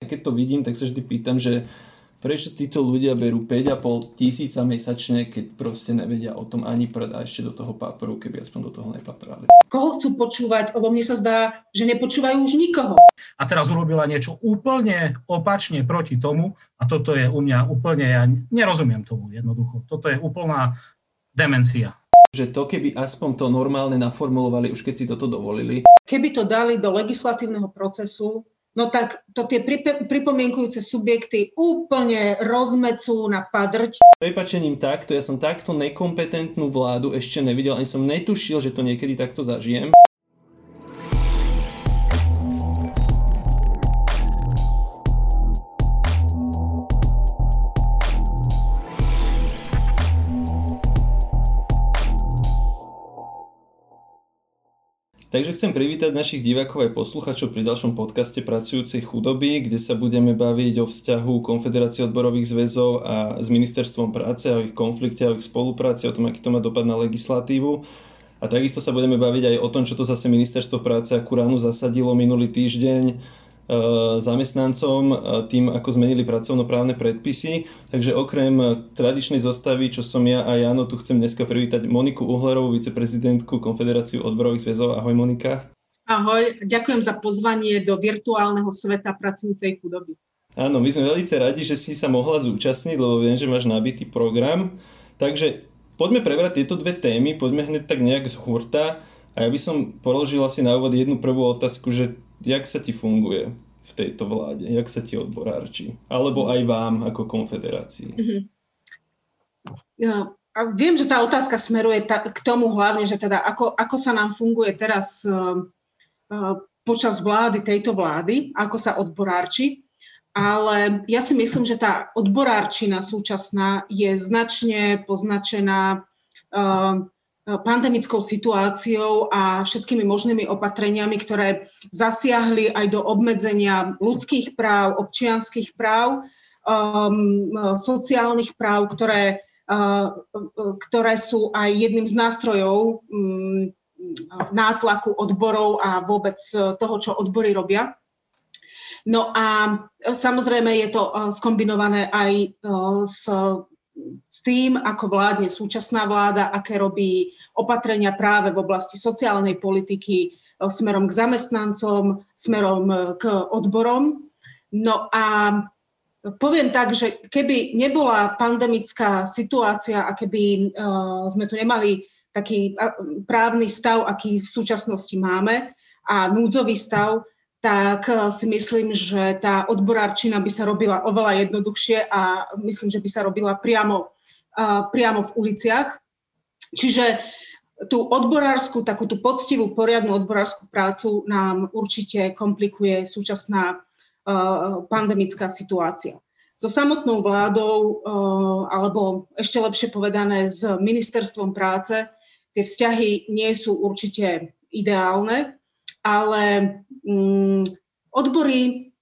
Keď to vidím, tak sa vždy pýtam, že prečo títo ľudia berú 5,5 tisíca mesačne, keď proste nevedia o tom ani pred a ešte do toho paperu, keby aspoň do toho nepaprali. Koho chcú počúvať? Lebo mne sa zdá, že nepočúvajú už nikoho. A teraz urobila niečo úplne opačne proti tomu a toto je u mňa úplne, ja nerozumiem tomu jednoducho. Toto je úplná demencia. Že to, keby aspoň to normálne naformulovali, už keď si toto dovolili. Keby to dali do legislatívneho procesu, no tak to tie pripomienkujúce subjekty úplne rozmecú na padrť. Prepačením takto, ja som takto nekompetentnú vládu ešte nevidel, ani som netušil, že to niekedy takto zažijem. Takže chcem privítať našich divákov aj posluchačov pri ďalšom podcaste Pracujúcej chudoby, kde sa budeme baviť o vzťahu Konfederácie odborových zväzov a s Ministerstvom práce, o ich konflikte, o ich spolupráci, o tom, aký to má dopad na legislatívu. A takisto sa budeme baviť aj o tom, čo to zase Ministerstvo práce a Kuránu zasadilo minulý týždeň zamestnancom e, tým, ako zmenili pracovnoprávne predpisy. Takže okrem tradičnej zostavy, čo som ja a Jano, tu chcem dneska privítať Moniku Uhlerovú, viceprezidentku Konfederáciu odborových zväzov. Ahoj Monika. Ahoj, ďakujem za pozvanie do virtuálneho sveta pracujúcej chudoby. Áno, my sme veľmi radi, že si sa mohla zúčastniť, lebo viem, že máš nabitý program. Takže poďme prebrať tieto dve témy, poďme hneď tak nejak z hurta. A ja by som položil asi na úvod jednu prvú otázku, že jak sa ti funguje v tejto vláde? Jak sa ti odborárči? Alebo aj vám ako konfederácii? Mm-hmm. Ja, a viem, že tá otázka smeruje ta, k tomu hlavne, že teda ako, ako sa nám funguje teraz uh, uh, počas vlády tejto vlády, ako sa odborárči. Ale ja si myslím, že tá odborárčina súčasná je značne poznačená uh, pandemickou situáciou a všetkými možnými opatreniami, ktoré zasiahli aj do obmedzenia ľudských práv, občianských práv, um, sociálnych práv, ktoré, uh, ktoré sú aj jedným z nástrojov um, nátlaku odborov a vôbec toho, čo odbory robia. No a samozrejme je to uh, skombinované aj uh, s s tým, ako vládne súčasná vláda, aké robí opatrenia práve v oblasti sociálnej politiky e, smerom k zamestnancom, smerom e, k odborom. No a poviem tak, že keby nebola pandemická situácia a keby e, sme tu nemali taký právny stav, aký v súčasnosti máme, a núdzový stav, tak eh, si myslím, že tá odborárčina by sa robila oveľa jednoduchšie a myslím, že by sa robila priamo, eh, priamo v uliciach. Čiže tú odborárskú, takú tú poctivú, poriadnu odborárskú prácu nám určite komplikuje súčasná eh, pandemická situácia. So samotnou vládou, alebo ešte lepšie povedané s ministerstvom práce, tie vzťahy nie sú určite ideálne, ale um, odbory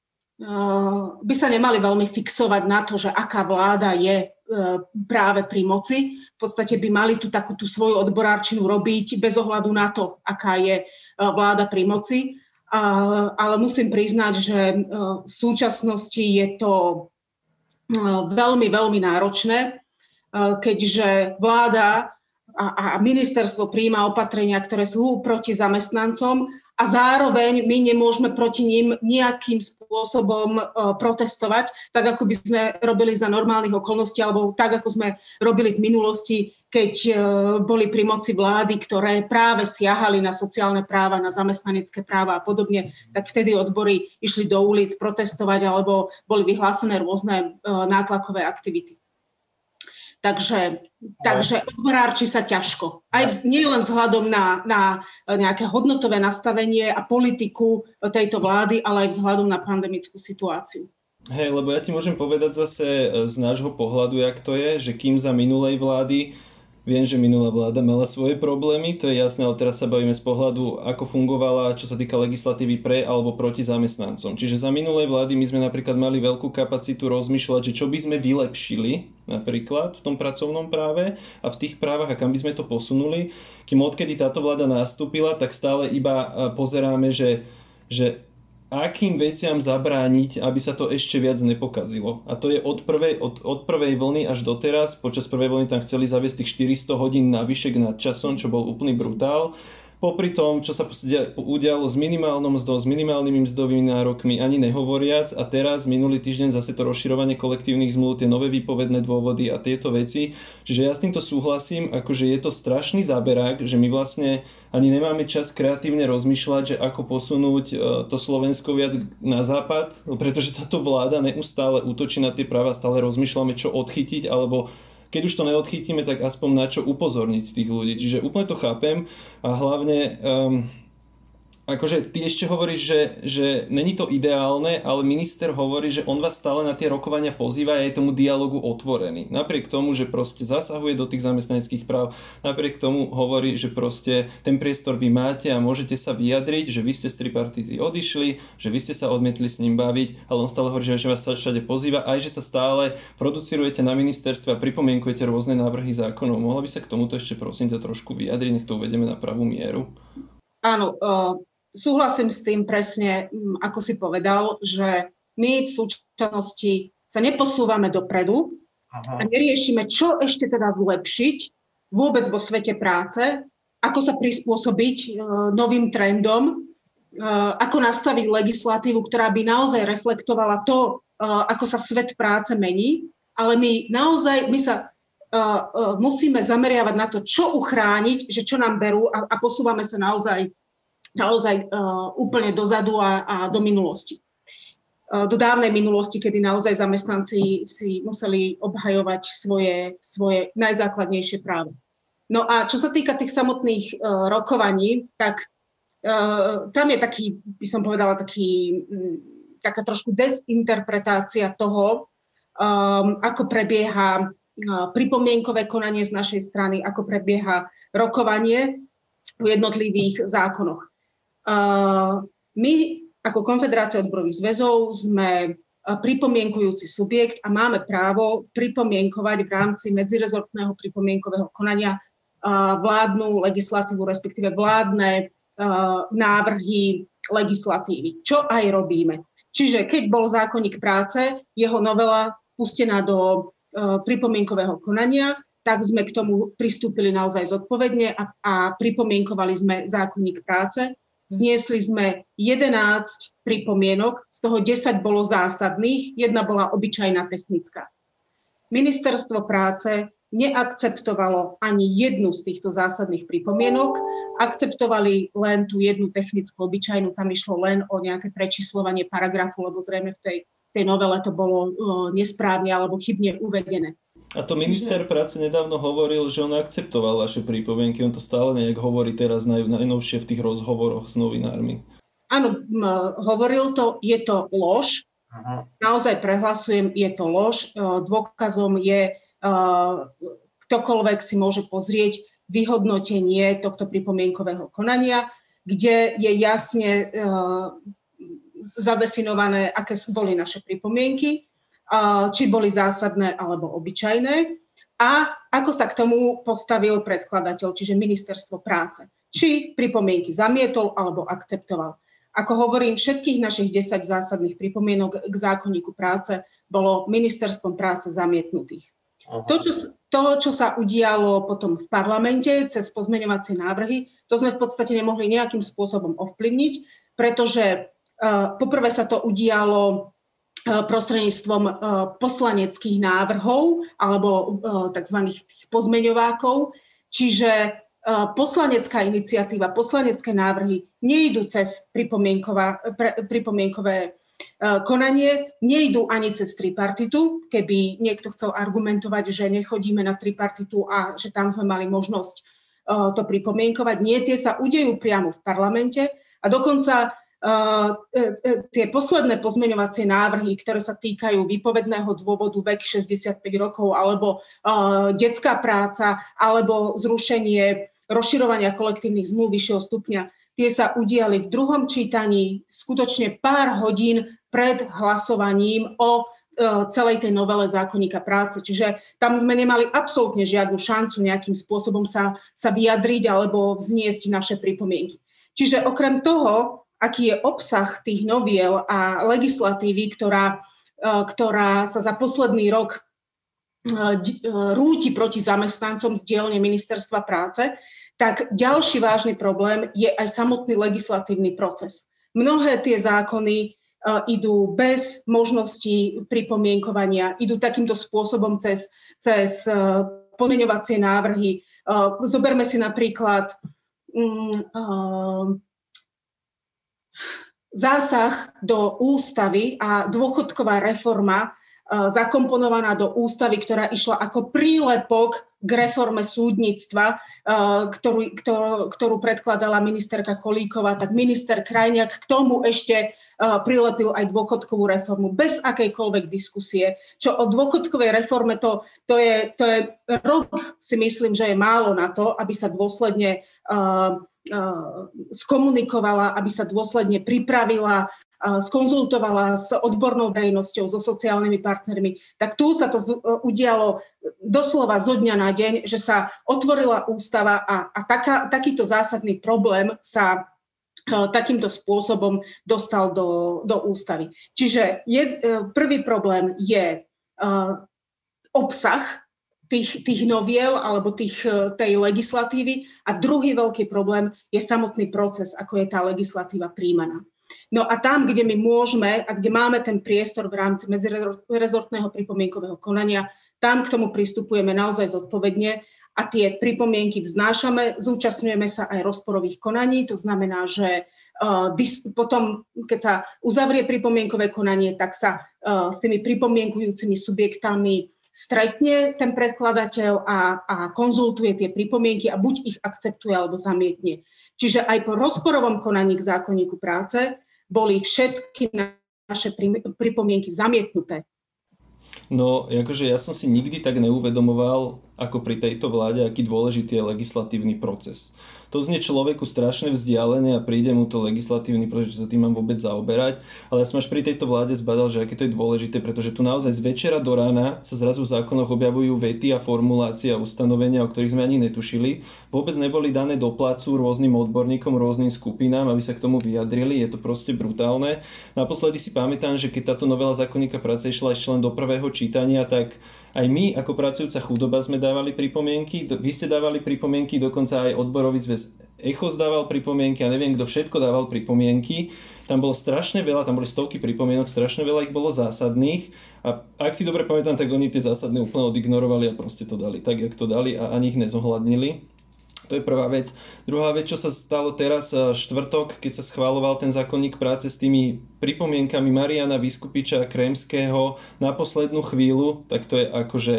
uh, by sa nemali veľmi fixovať na to, že aká vláda je uh, práve pri moci. V podstate by mali tú takú tú svoju odborárčinu robiť bez ohľadu na to, aká je uh, vláda pri moci. Ale musím priznať, že v súčasnosti je to veľmi, veľmi náročné, keďže vláda a, ministerstvo príjma opatrenia, ktoré sú proti zamestnancom a zároveň my nemôžeme proti ním nejakým spôsobom e, protestovať, tak ako by sme robili za normálnych okolností, alebo tak ako sme robili v minulosti, keď e, boli pri moci vlády, ktoré práve siahali na sociálne práva, na zamestnanecké práva a podobne, tak vtedy odbory išli do ulic protestovať alebo boli vyhlásené rôzne e, nátlakové aktivity. Takže, takže odborárči sa ťažko. Aj nie len vzhľadom na, na nejaké hodnotové nastavenie a politiku tejto vlády, ale aj vzhľadom na pandemickú situáciu. Hej, lebo ja ti môžem povedať zase z nášho pohľadu, jak to je, že kým za minulej vlády Viem, že minulá vláda mala svoje problémy, to je jasné, ale teraz sa bavíme z pohľadu, ako fungovala, čo sa týka legislatívy pre alebo proti zamestnancom. Čiže za minulej vlády my sme napríklad mali veľkú kapacitu rozmýšľať, že čo by sme vylepšili napríklad v tom pracovnom práve a v tých právach a kam by sme to posunuli. Kým odkedy táto vláda nastúpila, tak stále iba pozeráme, že, že akým veciam zabrániť, aby sa to ešte viac nepokazilo. A to je od prvej, od, od prvej vlny až doteraz. Počas prvej vlny tam chceli zaviesť tých 400 hodín navyšek nad časom, čo bol úplný brutál popri tom, čo sa udialo s minimálnou mzdou, s minimálnymi mzdovými nárokmi, ani nehovoriac a teraz minulý týždeň zase to rozširovanie kolektívnych zmluv, tie nové výpovedné dôvody a tieto veci. Čiže ja s týmto súhlasím, akože je to strašný záberák, že my vlastne ani nemáme čas kreatívne rozmýšľať, že ako posunúť e, to Slovensko viac na západ, pretože táto vláda neustále útočí na tie práva, stále rozmýšľame, čo odchytiť alebo keď už to neodchytíme, tak aspoň na čo upozorniť tých ľudí. Čiže úplne to chápem a hlavne um, akože ty ešte hovoríš, že, že není to ideálne, ale minister hovorí, že on vás stále na tie rokovania pozýva a je tomu dialogu otvorený. Napriek tomu, že proste zasahuje do tých zamestnaneckých práv, napriek tomu hovorí, že proste ten priestor vy máte a môžete sa vyjadriť, že vy ste z tripartity odišli, že vy ste sa odmietli s ním baviť, ale on stále hovorí, že vás sa všade pozýva, aj že sa stále producirujete na ministerstve a pripomienkujete rôzne návrhy zákonov. Mohla by sa k tomuto ešte prosím ťa trošku vyjadriť, nech to uvedieme na pravú mieru? Áno, súhlasím s tým presne, mm, ako si povedal, že my v súčasnosti sa neposúvame dopredu Aha. a neriešime, čo ešte teda zlepšiť vôbec vo svete práce, ako sa prispôsobiť uh, novým trendom, uh, ako nastaviť legislatívu, ktorá by naozaj reflektovala to, uh, ako sa svet práce mení, ale my naozaj, my sa musíme zameriavať na to, čo uchrániť, že čo nám berú a, a posúvame sa naozaj naozaj uh, úplne dozadu a, a do minulosti. Uh, do dávnej minulosti, kedy naozaj zamestnanci si museli obhajovať svoje, svoje najzákladnejšie práva. No a čo sa týka tých samotných uh, rokovaní, tak uh, tam je taký, by som povedala, taký, um, taká trošku desinterpretácia toho, um, ako prebieha pripomienkové konanie z našej strany, ako prebieha rokovanie v jednotlivých zákonoch. My ako Konfederácia odborových zväzov sme pripomienkujúci subjekt a máme právo pripomienkovať v rámci medzirezortného pripomienkového konania vládnu legislatívu, respektíve vládne návrhy legislatívy, čo aj robíme. Čiže keď bol zákonník práce, jeho novela pustená do pripomienkového konania, tak sme k tomu pristúpili naozaj zodpovedne a, a pripomienkovali sme zákonník práce Zniesli sme 11 pripomienok, z toho 10 bolo zásadných, jedna bola obyčajná technická. Ministerstvo práce neakceptovalo ani jednu z týchto zásadných pripomienok, akceptovali len tú jednu technickú obyčajnú, tam išlo len o nejaké prečíslovanie paragrafu, lebo zrejme v tej, tej novele to bolo o, nesprávne alebo chybne uvedené. A to minister práce nedávno hovoril, že on akceptoval vaše prípomienky, on to stále nejak hovorí teraz naj, najnovšie v tých rozhovoroch s novinármi. Áno, hovoril to, je to lož. Aha. Naozaj prehlasujem, je to lož. E, dôkazom je, e, ktokoľvek si môže pozrieť vyhodnotenie tohto pripomienkového konania, kde je jasne e, zadefinované, aké boli naše pripomienky či boli zásadné alebo obyčajné a ako sa k tomu postavil predkladateľ, čiže ministerstvo práce. Či pripomienky zamietol alebo akceptoval. Ako hovorím, všetkých našich 10 zásadných pripomienok k zákonníku práce bolo ministerstvom práce zamietnutých. To čo, to, čo sa udialo potom v parlamente cez pozmeňovacie návrhy, to sme v podstate nemohli nejakým spôsobom ovplyvniť, pretože uh, poprvé sa to udialo prostredníctvom e, poslaneckých návrhov alebo e, tzv. pozmeňovákov. Čiže poslanecká iniciatíva, poslanecké návrhy nejdú cez pripomienkové konanie, nejdú ani cez tripartitu, keby niekto chcel argumentovať, že nechodíme na tripartitu a že tam sme mali možnosť to pripomienkovať. Nie, tie sa udejú priamo v parlamente a dokonca E, e, tie posledné pozmeňovacie návrhy, ktoré sa týkajú výpovedného dôvodu vek 65 rokov alebo detská práca alebo zrušenie rozširovania kolektívnych zmluv vyššieho stupňa, tie sa udiali v druhom čítaní skutočne pár hodín pred hlasovaním o e, celej tej novele zákonníka práce. Čiže tam sme nemali absolútne žiadnu šancu nejakým spôsobom sa, sa vyjadriť alebo vzniesť naše pripomienky. Čiže okrem toho, aký je obsah tých noviel a legislatívy, ktorá, ktorá sa za posledný rok rúti proti zamestnancom z dielne ministerstva práce, tak ďalší vážny problém je aj samotný legislatívny proces. Mnohé tie zákony idú bez možnosti pripomienkovania, idú takýmto spôsobom cez, cez pozmeňovacie návrhy. Zoberme si napríklad mm, zásah do ústavy a dôchodková reforma zakomponovaná do ústavy, ktorá išla ako prílepok k reforme súdnictva, ktorú, ktorú, ktorú predkladala ministerka Kolíková, tak minister Krajniak k tomu ešte prilepil aj dôchodkovú reformu bez akejkoľvek diskusie. Čo o dôchodkovej reforme, to, to, je, to je rok, si myslím, že je málo na to, aby sa dôsledne uh, skomunikovala, aby sa dôsledne pripravila, skonzultovala s odbornou verejnosťou, so sociálnymi partnermi. Tak tu sa to udialo doslova zo dňa na deň, že sa otvorila ústava a, a taká, takýto zásadný problém sa takýmto spôsobom dostal do, do ústavy. Čiže je, prvý problém je obsah tých, tých noviel alebo tých, e, tej legislatívy a druhý veľký problém je samotný proces, ako je tá legislatíva príjmaná. No a tam, kde my môžeme a kde máme ten priestor v rámci medzirezortného pripomienkového konania, tam k tomu pristupujeme naozaj zodpovedne a tie pripomienky vznášame, zúčastňujeme sa aj rozporových konaní, to znamená, že dis, potom, keď sa uzavrie pripomienkové konanie, tak sa uh, s tými pripomienkujúcimi subjektami stretne ten predkladateľ a, a konzultuje tie pripomienky a buď ich akceptuje alebo zamietne. Čiže aj po rozporovom konaní k zákonníku práce boli všetky naše pripomienky zamietnuté. No, akože ja som si nikdy tak neuvedomoval, ako pri tejto vláde, aký dôležitý je legislatívny proces to znie človeku strašne vzdialené a príde mu to legislatívny proces, že sa tým mám vôbec zaoberať. Ale ja som až pri tejto vláde zbadal, že aké to je dôležité, pretože tu naozaj z večera do rána sa zrazu v zákonoch objavujú vety a formulácie a ustanovenia, o ktorých sme ani netušili. Vôbec neboli dané do placu rôznym odborníkom, rôznym skupinám, aby sa k tomu vyjadrili. Je to proste brutálne. Naposledy si pamätám, že keď táto novela zákonníka práce išla ešte len do prvého čítania, tak aj my ako pracujúca chudoba sme dávali pripomienky, vy ste dávali pripomienky, dokonca aj odborový zväz Echos dával pripomienky a neviem, kto všetko dával pripomienky. Tam bolo strašne veľa, tam boli stovky pripomienok, strašne veľa ich bolo zásadných a ak si dobre pamätám, tak oni tie zásadné úplne odignorovali a proste to dali tak, jak to dali a ani ich nezohľadnili. To je prvá vec. Druhá vec, čo sa stalo teraz eh, štvrtok, keď sa schváloval ten zákonník práce s tými pripomienkami Mariana Vyskupiča a Kremského na poslednú chvíľu, tak to je akože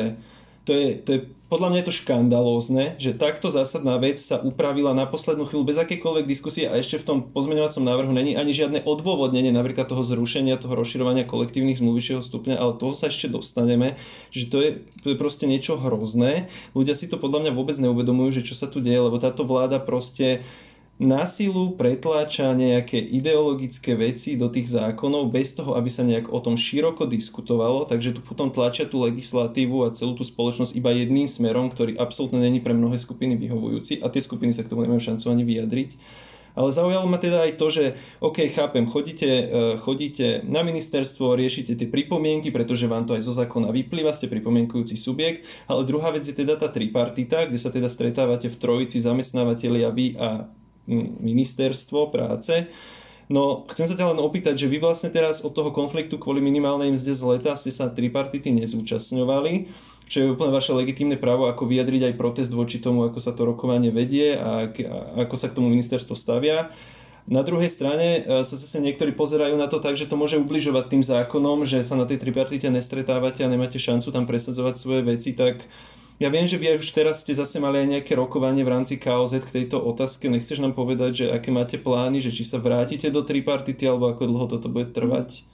to je, to je, podľa mňa je to škandalózne, že takto zásadná vec sa upravila na poslednú chvíľu bez akékoľvek diskusie a ešte v tom pozmeňovacom návrhu není ani žiadne odôvodnenie napríklad toho zrušenia, toho rozširovania kolektívnych zmluv vyššieho stupňa, ale toho sa ešte dostaneme, že to je, to je proste niečo hrozné. Ľudia si to podľa mňa vôbec neuvedomujú, že čo sa tu deje, lebo táto vláda proste na silu pretláča nejaké ideologické veci do tých zákonov bez toho, aby sa nejak o tom široko diskutovalo, takže tu potom tlačia tú legislatívu a celú tú spoločnosť iba jedným smerom, ktorý absolútne není pre mnohé skupiny vyhovujúci a tie skupiny sa k tomu nemajú šancu ani vyjadriť. Ale zaujalo ma teda aj to, že OK, chápem, chodíte, eh, chodíte na ministerstvo, riešite tie pripomienky, pretože vám to aj zo zákona vyplýva, ste pripomienkujúci subjekt, ale druhá vec je teda tá tripartita, kde sa teda stretávate v trojici zamestnávateľia vy a ministerstvo práce. No, chcem sa ťa len opýtať, že vy vlastne teraz od toho konfliktu kvôli minimálnej mzde z leta ste sa tripartity nezúčastňovali, čo je úplne vaše legitímne právo, ako vyjadriť aj protest voči tomu, ako sa to rokovanie vedie a ako sa k tomu ministerstvo stavia. Na druhej strane e, sa zase niektorí pozerajú na to tak, že to môže ubližovať tým zákonom, že sa na tej tripartite nestretávate a nemáte šancu tam presadzovať svoje veci, tak ja viem, že vy už teraz ste zase mali aj nejaké rokovanie v rámci KOZ k tejto otázke. Nechceš nám povedať, že aké máte plány, že či sa vrátite do tripartity, alebo ako dlho toto bude trvať?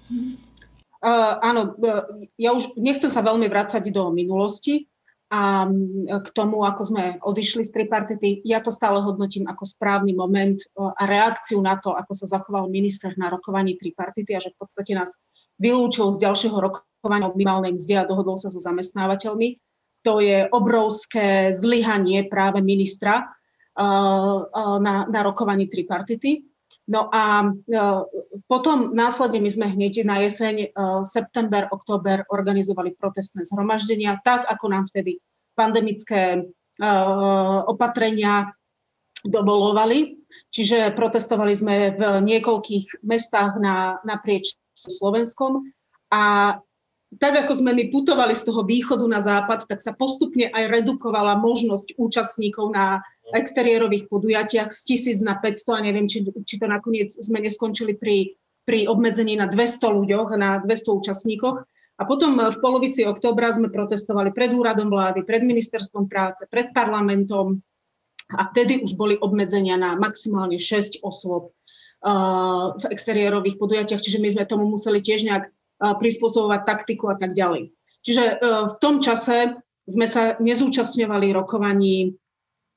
Uh, áno, e, ja už nechcem sa veľmi vrácať do minulosti a k tomu, ako sme odišli z tripartity. Ja to stále hodnotím ako správny moment e, a reakciu na to, ako sa zachoval minister na rokovaní tripartity a že v podstate nás vylúčil z ďalšieho rokovania o minimálnej mzde a dohodol sa so zamestnávateľmi to je obrovské zlyhanie práve ministra uh, uh, na, na rokovaní tripartity. No a potom následne my sme hneď na jeseň, september, október organizovali protestné zhromaždenia, tak ako nám vtedy pandemické opatrenia dovolovali. Čiže protestovali sme v niekoľkých mestách na, naprieč Slovenskom a tak ako sme my putovali z toho východu na západ, tak sa postupne aj redukovala možnosť účastníkov na exteriérových podujatiach z tisíc na 500 a neviem, či, či to nakoniec sme neskončili pri, pri obmedzení na 200 ľuďoch, na 200 účastníkoch. A potom v polovici októbra sme protestovali pred úradom vlády, pred ministerstvom práce, pred parlamentom. A vtedy už boli obmedzenia na maximálne 6 osôb uh, v exteriérových podujatiach, čiže my sme tomu museli tiež nejak prispôsobovať taktiku a tak ďalej. Čiže e, v tom čase sme sa nezúčastňovali rokovaní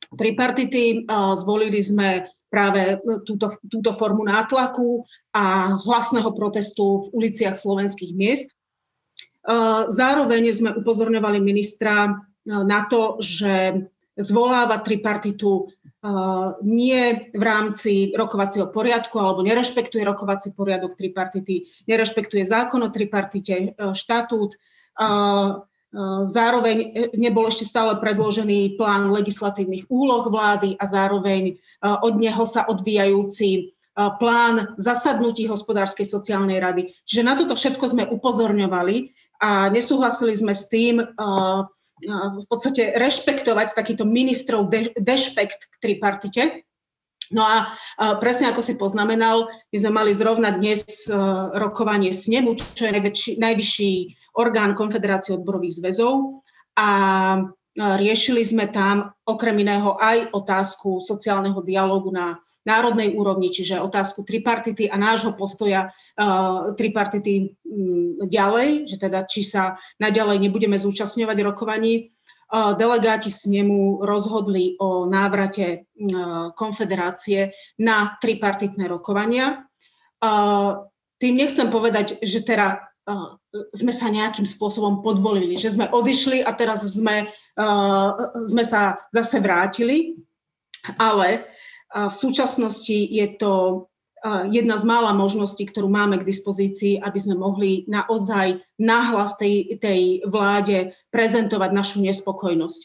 tripartity, zvolili sme práve túto, túto formu nátlaku a hlasného protestu v uliciach slovenských miest. E, zároveň sme upozorňovali ministra e, na to, že zvoláva tripartitu nie v rámci rokovacieho poriadku alebo nerešpektuje rokovací poriadok tripartity, nerešpektuje zákon o tripartite, e, štatút. Zároveň e, nebol ešte stále predložený plán legislatívnych úloh vlády a zároveň od neho sa odvíjajúci plán zasadnutí hospodárskej sociálnej rady. Čiže na toto všetko sme upozorňovali a nesúhlasili sme s tým, v podstate rešpektovať takýto ministrov de, dešpekt k tripartite. No a presne ako si poznamenal, my sme mali zrovna dnes e, rokovanie SNEMu, čo je najväčší, najvyšší orgán Konfederácie odborových zväzov a riešili sme tam okrem iného aj otázku sociálneho dialógu na národnej úrovni, čiže otázku tripartity a nášho postoja uh, tripartity um, ďalej, že teda či sa naďalej nebudeme zúčastňovať rokovaní. Uh, delegáti s nemu rozhodli o návrate uh, konfederácie na tripartitné rokovania. Tým nechcem povedať, že teda sme sa nejakým spôsobom podvolili, že sme odišli a teraz sme, sme sa zase vrátili, ale v súčasnosti je to jedna z mála možností, ktorú máme k dispozícii, aby sme mohli naozaj nahlas tej, tej vláde prezentovať našu nespokojnosť.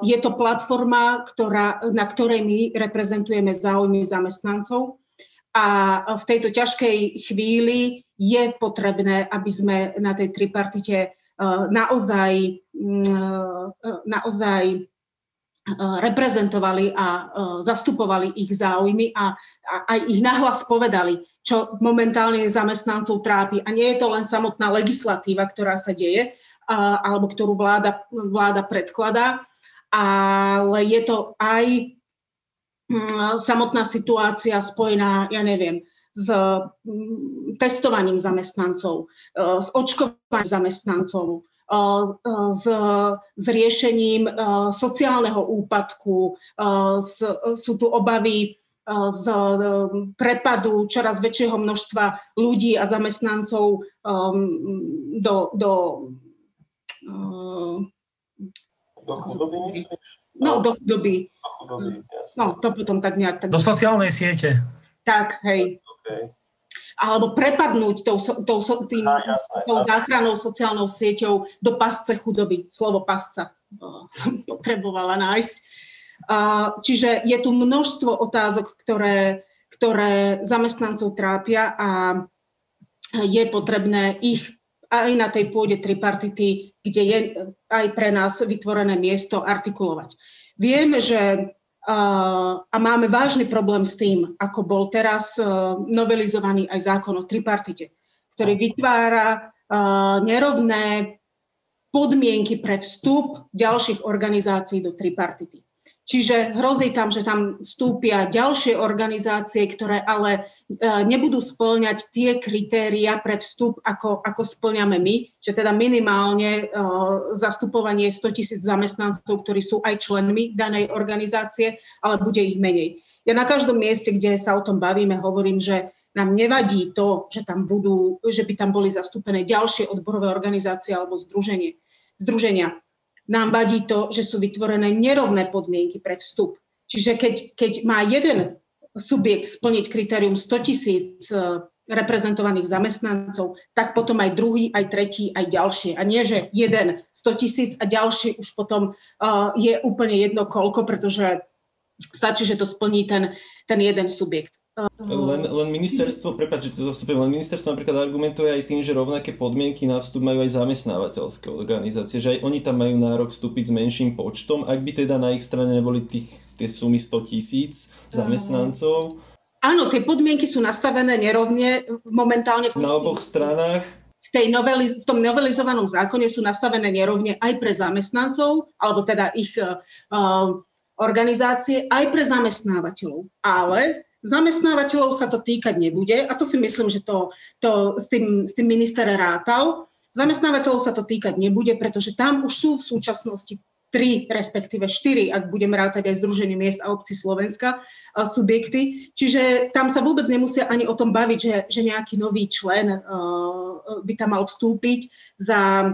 Je to platforma, ktorá, na ktorej my reprezentujeme záujmy zamestnancov a v tejto ťažkej chvíli je potrebné, aby sme na tej tripartite naozaj, naozaj reprezentovali a zastupovali ich záujmy a, aj ich nahlas povedali, čo momentálne zamestnancov trápi. A nie je to len samotná legislatíva, ktorá sa deje, alebo ktorú vláda, vláda predkladá, ale je to aj hm, samotná situácia spojená, ja neviem, s hm, testovaním zamestnancov, s očkovaním zamestnancov, s, s riešením sociálneho úpadku, sú tu obavy z prepadu čoraz väčšieho množstva ľudí a zamestnancov do, do do chudoby myslíš? No, do chudoby. Do chudoby, No, to potom tak nejak... Tak... Do sociálnej siete. Tak, hej. Okay alebo prepadnúť tou, tou, tým, a, jasné, tou záchranou sociálnou sieťou do pasce chudoby. Slovo pasca som potrebovala nájsť. Čiže je tu množstvo otázok, ktoré, ktoré zamestnancov trápia a je potrebné ich aj na tej pôde tripartity, kde je aj pre nás vytvorené miesto, artikulovať. Vieme, že a máme vážny problém s tým, ako bol teraz e, novelizovaný aj zákon o tripartite, ktorý vytvára e, nerovné podmienky pre vstup ďalších organizácií do tripartity. Čiže hrozí tam, že tam vstúpia ďalšie organizácie, ktoré ale nebudú splňať tie kritéria pre vstup, ako, ako splňame my, že teda minimálne uh, zastupovanie 100 tisíc zamestnancov, ktorí sú aj členmi danej organizácie, ale bude ich menej. Ja na každom mieste, kde sa o tom bavíme, hovorím, že nám nevadí to, že, tam budú, že by tam boli zastúpené ďalšie odborové organizácie alebo združenie, združenia nám vadí to, že sú vytvorené nerovné podmienky pre vstup. Čiže keď, keď má jeden subjekt splniť kritérium 100 tisíc e, reprezentovaných zamestnancov, tak potom aj druhý, aj tretí, aj ďalšie. A nie, že jeden 100 tisíc a ďalší už potom uh, je úplne jedno koľko, pretože stačí, že to splní ten, ten jeden subjekt. Len, len ministerstvo, prepáč, že to dostupím, len ministerstvo napríklad argumentuje aj tým, že rovnaké podmienky na vstup majú aj zamestnávateľské organizácie, že aj oni tam majú nárok vstúpiť s menším počtom, ak by teda na ich strane neboli tých, tie sumy 100 tisíc zamestnancov. Áno, tie podmienky sú nastavené nerovne momentálne. V na oboch stranách v, tej noveliz- v tom novelizovanom zákone sú nastavené nerovne aj pre zamestnancov, alebo teda ich uh, organizácie, aj pre zamestnávateľov. Ale Zamestnávateľov sa to týkať nebude a to si myslím, že to, to s, tým, s tým minister rátal. Zamestnávateľov sa to týkať nebude, pretože tam už sú v súčasnosti tri, respektíve štyri, ak budem rátať aj Združenie miest a obci Slovenska, subjekty. Čiže tam sa vôbec nemusia ani o tom baviť, že, že nejaký nový člen uh, by tam mal vstúpiť za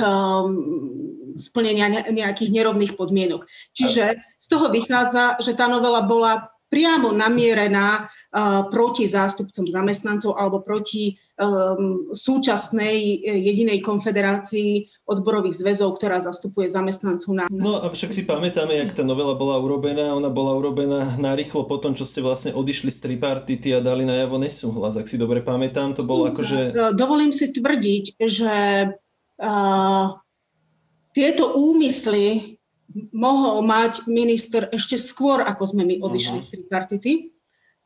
um, splnenia nejakých nerovných podmienok. Čiže z toho vychádza, že tá novela bola priamo namierená uh, proti zástupcom zamestnancov alebo proti um, súčasnej e, jedinej konfederácii odborových zväzov, ktorá zastupuje zamestnancov na... No a však si pamätáme, jak tá novela bola urobená. Ona bola urobená narýchlo po tom, čo ste vlastne odišli z tripartity a dali najavo nesúhlas. Ak si dobre pamätám, to bolo akože... Dovolím si tvrdiť, že uh, tieto úmysly mohol mať minister ešte skôr, ako sme my odišli uh-huh. z tripartity,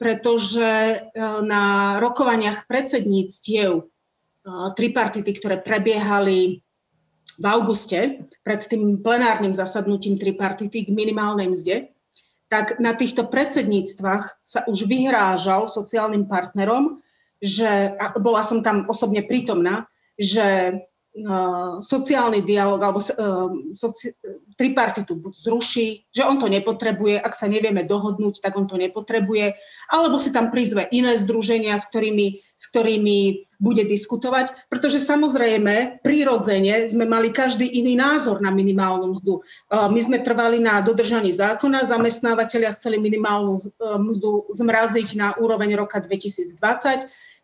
pretože e, na rokovaniach predsedníctiev e, tripartity, ktoré prebiehali v auguste pred tým plenárnym zasadnutím tripartity k minimálnej mzde, tak na týchto predsedníctvách sa už vyhrážal sociálnym partnerom, že, a bola som tam osobne prítomná, že sociálny dialog alebo uh, soci, tripartitu buď zruší, že on to nepotrebuje, ak sa nevieme dohodnúť, tak on to nepotrebuje, alebo si tam prizve iné združenia, s ktorými, s ktorými bude diskutovať, pretože samozrejme, prirodzene sme mali každý iný názor na minimálnu mzdu. My sme trvali na dodržaní zákona, zamestnávateľia chceli minimálnu mzdu zmraziť na úroveň roka 2020,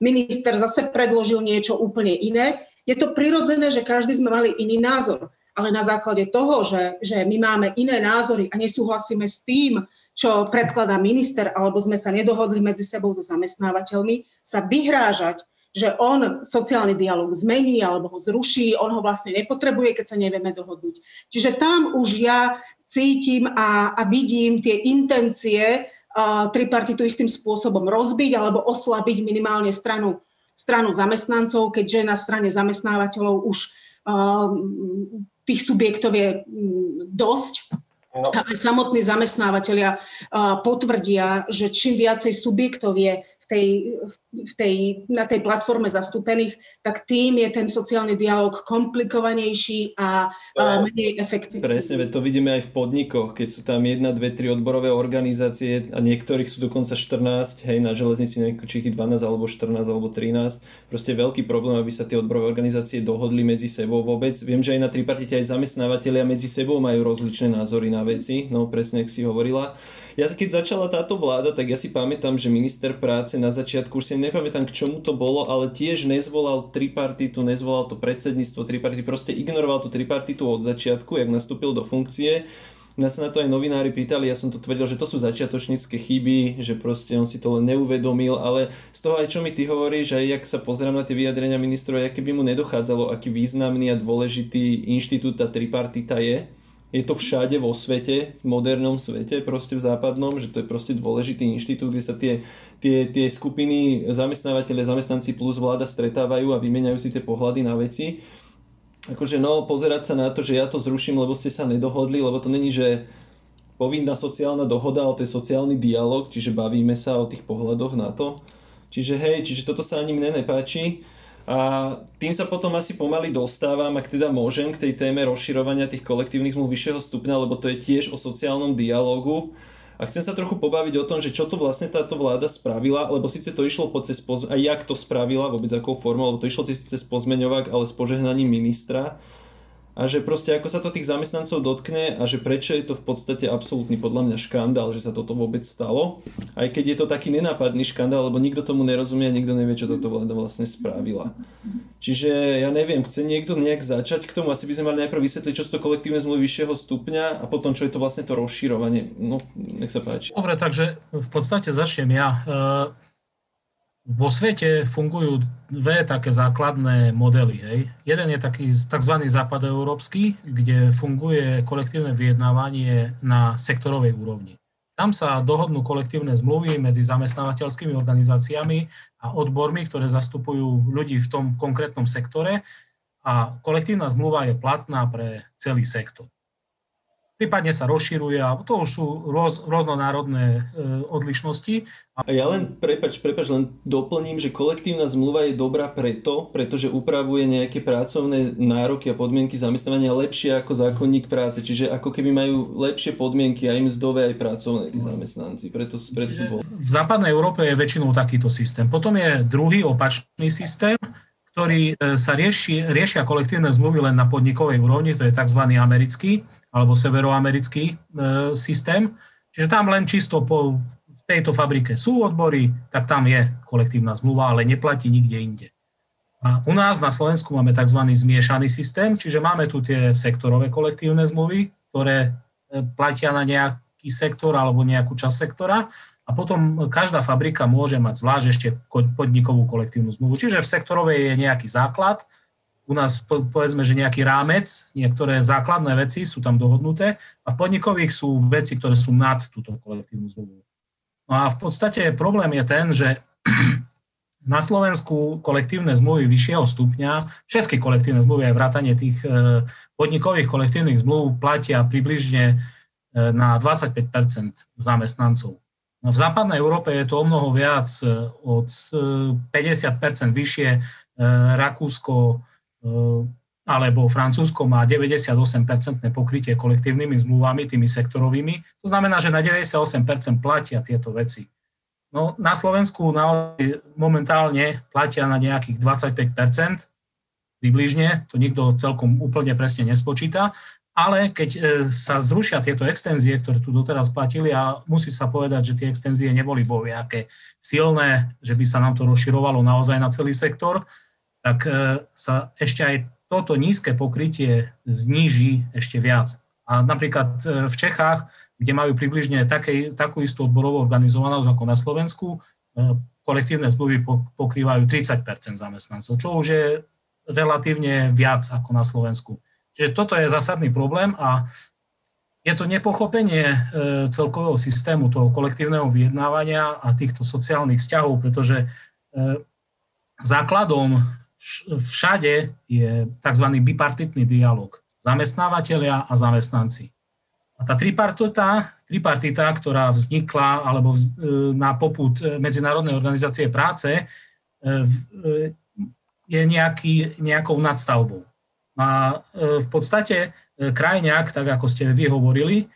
minister zase predložil niečo úplne iné. Je to prirodzené, že každý sme mali iný názor ale na základe toho, že, že my máme iné názory a nesúhlasíme s tým, čo predkladá minister, alebo sme sa nedohodli medzi sebou so zamestnávateľmi, sa vyhrážať, že on sociálny dialog zmení alebo ho zruší, on ho vlastne nepotrebuje, keď sa nevieme dohodnúť. Čiže tam už ja cítim a, a vidím tie intencie tripartitu istým spôsobom rozbiť alebo oslabiť minimálne stranu, stranu zamestnancov, keďže na strane zamestnávateľov už uh, tých subjektov je mm, dosť. No. A aj samotní zamestnávateľia potvrdia, že čím viacej subjektov je tej, v tej, na tej platforme zastúpených, tak tým je ten sociálny dialog komplikovanejší a, a menej efektívny. Presne, to vidíme aj v podnikoch, keď sú tam jedna, dve, tri odborové organizácie a niektorých sú dokonca 14, hej, na železnici neviem, či ich 12 alebo 14 alebo 13. Proste veľký problém, aby sa tie odborové organizácie dohodli medzi sebou vôbec. Viem, že aj na tripartite aj zamestnávateľia medzi sebou majú rozličné názory na veci, no presne, ak si hovorila. Ja keď začala táto vláda, tak ja si pamätám, že minister práce na začiatku, už si nepamätám k čomu to bolo, ale tiež nezvolal tripartitu, nezvolal to predsedníctvo tripartity, proste ignoroval tú tripartitu od začiatku, jak nastúpil do funkcie. Nás sa na to aj novinári pýtali, ja som to tvrdil, že to sú začiatočnícke chyby, že proste on si to len neuvedomil, ale z toho aj čo mi ty hovoríš, aj jak sa pozerám na tie vyjadrenia ministrov, aké by mu nedochádzalo, aký významný a dôležitý inštitút tá tripartita je je to všade vo svete, v modernom svete, proste v západnom, že to je proste dôležitý inštitút, kde sa tie, tie, tie skupiny zamestnávateľe, zamestnanci plus vláda stretávajú a vymeniajú si tie pohľady na veci. Akože no, pozerať sa na to, že ja to zruším, lebo ste sa nedohodli, lebo to není, že povinná sociálna dohoda, ale to je sociálny dialog, čiže bavíme sa o tých pohľadoch na to. Čiže hej, čiže toto sa ani mne nepáči. A tým sa potom asi pomaly dostávam, ak teda môžem, k tej téme rozširovania tých kolektívnych zmluv vyššieho stupňa, lebo to je tiež o sociálnom dialogu. A chcem sa trochu pobaviť o tom, že čo to vlastne táto vláda spravila, lebo síce to išlo po cez poz... a jak to spravila, vôbec akou formou, lebo to išlo cez pozmeňovák, ale s požehnaním ministra. A že proste ako sa to tých zamestnancov dotkne a že prečo je to v podstate absolútny podľa mňa škandál, že sa toto vôbec stalo. Aj keď je to taký nenápadný škandál, lebo nikto tomu nerozumie a nikto nevie, čo toto vláda vlastne spravila. Čiže ja neviem, chce niekto nejak začať k tomu, asi by sme mali najprv vysvetliť, čo sú to kolektívne zmluvy vyššieho stupňa a potom, čo je to vlastne to rozširovanie. No, nech sa páči. Dobre, takže v podstate začnem ja. E, vo svete fungujú dve také základné modely. Hej. Jeden je taký tzv. západoeurópsky, kde funguje kolektívne vyjednávanie na sektorovej úrovni. Tam sa dohodnú kolektívne zmluvy medzi zamestnávateľskými organizáciami a odbormi, ktoré zastupujú ľudí v tom konkrétnom sektore a kolektívna zmluva je platná pre celý sektor prípadne sa rozširuje a to už sú roz, rôznonárodné e, odlišnosti. A ja len, prepač, prepač, len doplním, že kolektívna zmluva je dobrá preto, pretože upravuje nejaké pracovné nároky a podmienky zamestnávania lepšie ako zákonník práce, čiže ako keby majú lepšie podmienky aj mzdové, aj pracovné tí zamestnanci. Preto, preto sú v západnej Európe je väčšinou takýto systém. Potom je druhý opačný systém, ktorý e, sa rieši, riešia kolektívne zmluvy len na podnikovej úrovni, to je tzv. americký alebo severoamerický e, systém. Čiže tam len čisto po v tejto fabrike sú odbory, tak tam je kolektívna zmluva, ale neplatí nikde inde. A u nás na Slovensku máme tzv. zmiešaný systém, čiže máme tu tie sektorové kolektívne zmluvy, ktoré e, platia na nejaký sektor alebo nejakú časť sektora a potom každá fabrika môže mať zvlášť ešte podnikovú kolektívnu zmluvu. Čiže v sektorovej je nejaký základ, u nás povedzme, že nejaký rámec, niektoré základné veci sú tam dohodnuté a v podnikových sú veci, ktoré sú nad túto kolektívnu zmluvu. No a v podstate problém je ten, že na Slovensku kolektívne zmluvy vyššieho stupňa, všetky kolektívne zmluvy aj vrátanie tých e, podnikových kolektívnych zmluv platia približne e, na 25% zamestnancov. No v západnej Európe je to o mnoho viac, e, od 50 vyššie Rakúsko, alebo Francúzsko má 98% pokrytie kolektívnymi zmluvami, tými sektorovými. To znamená, že na 98% platia tieto veci. No, na Slovensku naozaj momentálne platia na nejakých 25%, približne, to nikto celkom úplne presne nespočíta, ale keď eh, sa zrušia tieto extenzie, ktoré tu doteraz platili a musí sa povedať, že tie extenzie neboli nejaké silné, že by sa nám to rozširovalo naozaj na celý sektor, tak e, sa ešte aj toto nízke pokrytie zníži ešte viac. A napríklad e, v Čechách, kde majú približne také, takú istú odborovú organizovanosť ako na Slovensku, e, kolektívne zmluvy pokrývajú 30 zamestnancov, čo už je relatívne viac ako na Slovensku. Čiže toto je zásadný problém a je to nepochopenie celkového systému toho kolektívneho vyjednávania a týchto sociálnych vzťahov, pretože základom všade je tzv. bipartitný dialog. Zamestnávateľia a zamestnanci. A tá tripartita, tripartita, ktorá vznikla alebo vz, e, na poput e, Medzinárodnej organizácie práce, e, je nejaký, nejakou nadstavbou. A v podstate krajňák, tak ako ste vy hovorili,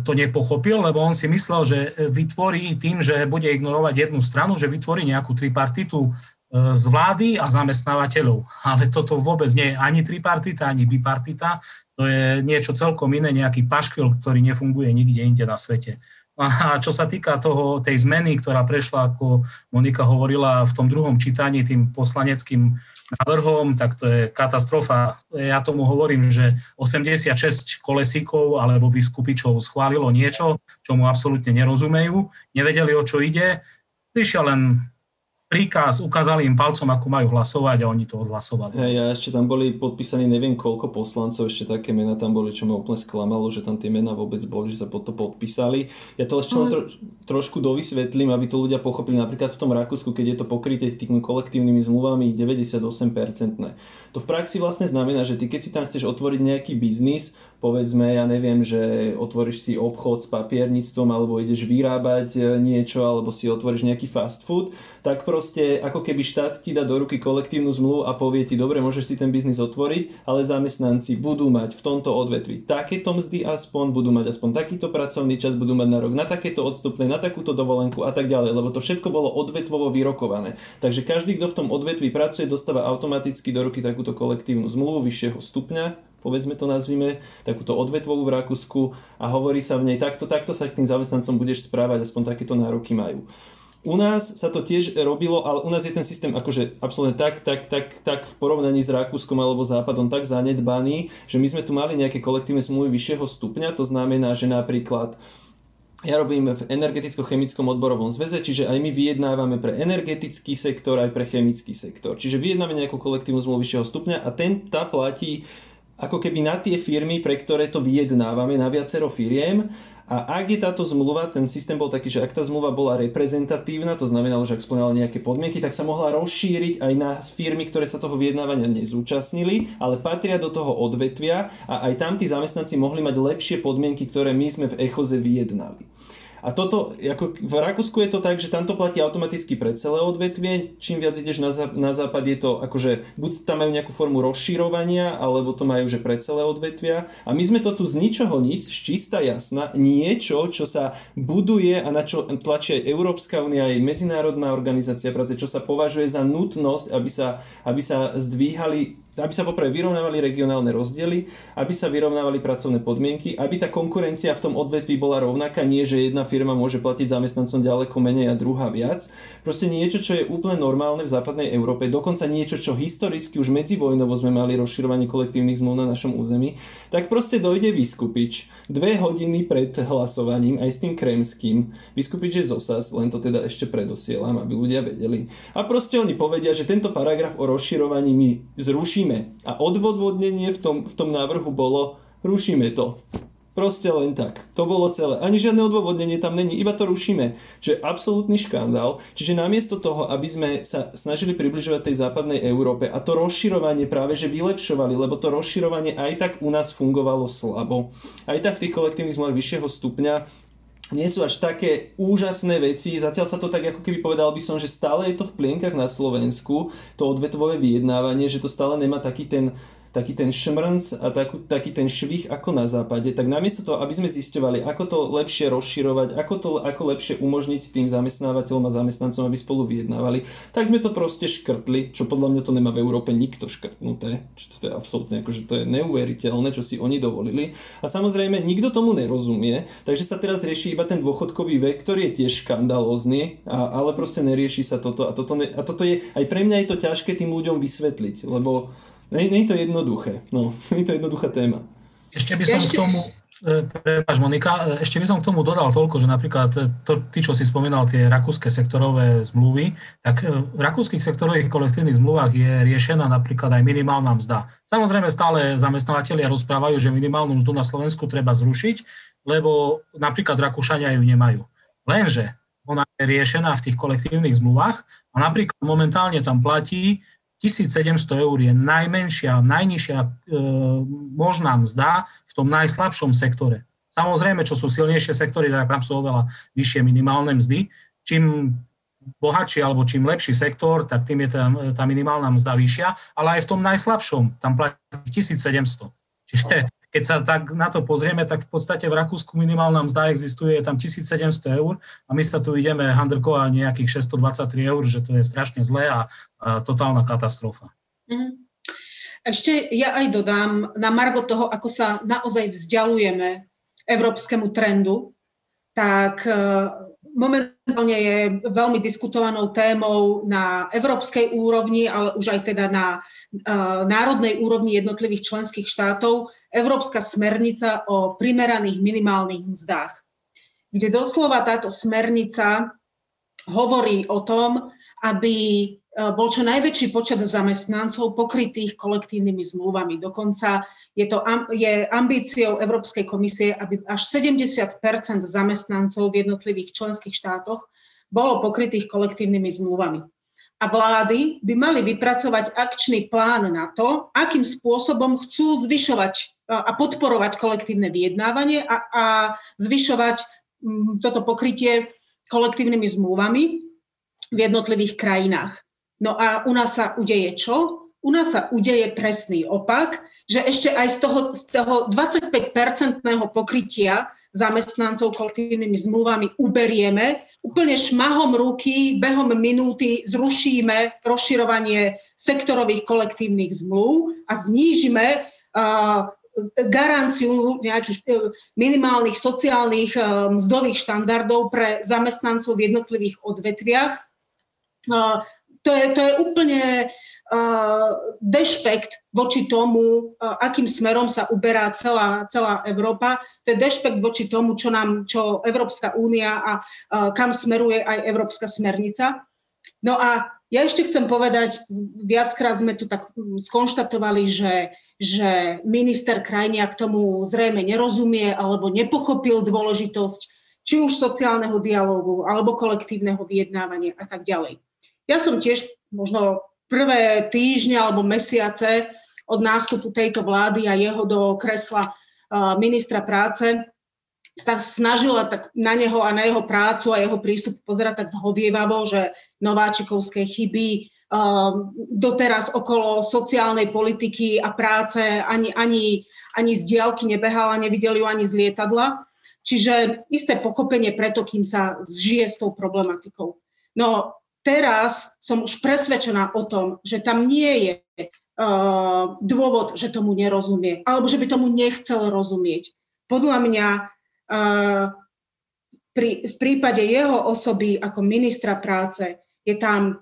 to nepochopil, lebo on si myslel, že vytvorí tým, že bude ignorovať jednu stranu, že vytvorí nejakú tripartitu z vlády a zamestnávateľov. Ale toto vôbec nie je ani tripartita, ani bipartita. To je niečo celkom iné, nejaký paškvil, ktorý nefunguje nikde inde na svete. A čo sa týka toho, tej zmeny, ktorá prešla, ako Monika hovorila v tom druhom čítaní tým poslaneckým návrhom, tak to je katastrofa. Ja tomu hovorím, že 86 kolesíkov alebo vyskupičov schválilo niečo, čo mu absolútne nerozumejú, nevedeli, o čo ide. Prišiel len príkaz, ukázali im palcom, ako majú hlasovať a oni to odhlasovali. Hej, a ešte tam boli podpísaní neviem koľko poslancov, ešte také mená tam boli, čo ma úplne sklamalo, že tam tie mená vôbec boli, že sa pod to podpísali. Ja to ešte len tro, trošku dovysvetlím, aby to ľudia pochopili. Napríklad v tom Rakúsku, keď je to pokryté tými kolektívnymi zmluvami 98%. To v praxi vlastne znamená, že ty keď si tam chceš otvoriť nejaký biznis, povedzme, ja neviem, že otvoríš si obchod s papierníctvom alebo ideš vyrábať e, niečo alebo si otvoríš nejaký fast food, tak proste ako keby štát ti dá do ruky kolektívnu zmluvu a povie ti, dobre, môžeš si ten biznis otvoriť, ale zamestnanci budú mať v tomto odvetvi takéto mzdy aspoň, budú mať aspoň takýto pracovný čas, budú mať na rok na takéto odstupné, na takúto dovolenku a tak ďalej, lebo to všetko bolo odvetvovo vyrokované. Takže každý, kto v tom odvetvi pracuje, dostáva automaticky do ruky takúto kolektívnu zmluvu vyššieho stupňa povedzme to nazvime, takúto odvetvovú v Rakúsku a hovorí sa v nej, takto, takto sa k tým zamestnancom budeš správať, aspoň takéto nároky majú. U nás sa to tiež robilo, ale u nás je ten systém akože absolútne tak, tak, tak, tak v porovnaní s Rakúskom alebo Západom tak zanedbaný, že my sme tu mali nejaké kolektívne zmluvy vyššieho stupňa, to znamená, že napríklad ja robím v energeticko-chemickom odborovom zväze, čiže aj my vyjednávame pre energetický sektor, aj pre chemický sektor. Čiže vyjednáme nejakú kolektívnu zmluvu vyššieho stupňa a ten, tá platí ako keby na tie firmy, pre ktoré to vyjednávame, na viacero firiem a ak je táto zmluva, ten systém bol taký, že ak tá zmluva bola reprezentatívna, to znamenalo, že ak splňala nejaké podmienky, tak sa mohla rozšíriť aj na firmy, ktoré sa toho vyjednávania nezúčastnili, ale patria do toho odvetvia a aj tam tí zamestnanci mohli mať lepšie podmienky, ktoré my sme v Echoze vyjednali. A toto, ako v Rakúsku je to tak, že tamto platí automaticky pre celé odvetvie. Čím viac ideš na, zá, na západ, je to akože buď tam majú nejakú formu rozširovania, alebo to majú že pre celé odvetvia. A my sme to tu z ničoho nič, z čista jasna, niečo, čo sa buduje a na čo tlačí aj Európska únia, aj Medzinárodná organizácia práce, čo sa považuje za nutnosť, aby sa, aby sa zdvíhali aby sa poprvé vyrovnávali regionálne rozdiely, aby sa vyrovnávali pracovné podmienky, aby tá konkurencia v tom odvetví bola rovnaká, nie že jedna firma môže platiť zamestnancom ďaleko menej a druhá viac. Proste niečo, čo je úplne normálne v západnej Európe, dokonca niečo, čo historicky už medzivojnovo sme mali rozširovanie kolektívnych zmluv na našom území, tak proste dojde vyskupič dve hodiny pred hlasovaním aj s tým kremským. Vyskupič je zosas, len to teda ešte predosielam, aby ľudia vedeli. A proste oni povedia, že tento paragraf o rozširovaní my zrušíme rušíme. A odvodvodnenie v tom, v tom návrhu bolo, rušíme to. Proste len tak. To bolo celé. Ani žiadne odôvodnenie tam není, iba to rušíme. Čiže absolútny škandál. Čiže namiesto toho, aby sme sa snažili približovať tej západnej Európe a to rozširovanie práve že vylepšovali, lebo to rozširovanie aj tak u nás fungovalo slabo. Aj tak v tých kolektívnych zmluvách vyššieho stupňa nie sú až také úžasné veci. Zatiaľ sa to tak ako keby povedal by som, že stále je to v plienkach na Slovensku, to odvetvové vyjednávanie, že to stále nemá taký ten taký ten šmrnc a takú, taký ten švih ako na západe, tak namiesto toho, aby sme zisťovali, ako to lepšie rozširovať, ako to ako lepšie umožniť tým zamestnávateľom a zamestnancom, aby spolu vyjednávali, tak sme to proste škrtli, čo podľa mňa to nemá v Európe nikto škrtnuté, čo to je absolútne akože to je neuveriteľné, čo si oni dovolili. A samozrejme, nikto tomu nerozumie, takže sa teraz rieši iba ten dôchodkový vek, ktorý je tiež škandalózny, a, ale proste nerieši sa toto a toto, ne, a toto je, aj pre mňa je to ťažké tým ľuďom vysvetliť, lebo nie je to jednoduché. No, nie je to jednoduchá téma. Ešte by som ešte... k tomu, e, prepáč Monika, e, ešte by som k tomu dodal toľko, že napríklad e, to, ty, čo si spomínal, tie rakúske sektorové zmluvy, tak v rakúskych sektorových kolektívnych zmluvách je riešená napríklad aj minimálna mzda. Samozrejme stále zamestnávateľia rozprávajú, že minimálnu mzdu na Slovensku treba zrušiť, lebo napríklad Rakúšania ju nemajú. Lenže ona je riešená v tých kolektívnych zmluvách a napríklad momentálne tam platí, 1700 eur je najmenšia, najnižšia e, možná mzda v tom najslabšom sektore. Samozrejme, čo sú silnejšie sektory, tak tam sú oveľa vyššie minimálne mzdy. Čím bohatší alebo čím lepší sektor, tak tým je tá, tá minimálna mzda vyššia, ale aj v tom najslabšom, tam platí 1700. Čiže keď sa tak na to pozrieme, tak v podstate v Rakúsku minimálna mzda existuje, je tam 1700 eur a my sa tu ideme handrkovať nejakých 623 eur, že to je strašne zlé a, a totálna katastrofa. Mhm. Ešte ja aj dodám na margo toho, ako sa naozaj vzdialujeme európskemu trendu, tak e, momentálne je veľmi diskutovanou témou na európskej úrovni, ale už aj teda na uh, národnej úrovni jednotlivých členských štátov Európska smernica o primeraných minimálnych mzdách, kde doslova táto smernica hovorí o tom, aby bol čo najväčší počet zamestnancov pokrytých kolektívnymi zmluvami. Dokonca je, to, je ambíciou Európskej komisie, aby až 70% zamestnancov v jednotlivých členských štátoch bolo pokrytých kolektívnymi zmluvami. A vlády by mali vypracovať akčný plán na to, akým spôsobom chcú zvyšovať a podporovať kolektívne vyjednávanie a, a zvyšovať toto pokrytie kolektívnymi zmluvami v jednotlivých krajinách. No a u nás sa udeje čo? U nás sa udeje presný opak, že ešte aj z toho, z toho 25-percentného pokrytia zamestnancov kolektívnymi zmluvami uberieme, úplne šmahom ruky, behom minúty zrušíme rozširovanie sektorových kolektívnych zmluv a znížime uh, garanciu nejakých minimálnych sociálnych mzdových štandardov pre zamestnancov v jednotlivých odvetviach. To je, to je úplne dešpekt voči tomu, akým smerom sa uberá celá, celá Európa. To je dešpekt voči tomu, čo nám, čo Európska únia a kam smeruje aj Európska smernica. No a ja ešte chcem povedať, viackrát sme tu tak skonštatovali, že, že minister krajnia k tomu zrejme nerozumie alebo nepochopil dôležitosť či už sociálneho dialógu alebo kolektívneho vyjednávania a tak ďalej. Ja som tiež možno prvé týždne alebo mesiace od nástupu tejto vlády a jeho do kresla ministra práce sa snažila tak na neho a na jeho prácu a jeho prístup pozerať tak zhovievavo, že nováčikovské chyby doteraz okolo sociálnej politiky a práce ani, ani, ani z diálky nebehala, nevideli ju ani z lietadla. Čiže isté pochopenie preto, kým sa zžije s tou problematikou. No teraz som už presvedčená o tom, že tam nie je uh, dôvod, že tomu nerozumie, alebo že by tomu nechcel rozumieť. Podľa mňa uh, pri, v prípade jeho osoby ako ministra práce je tam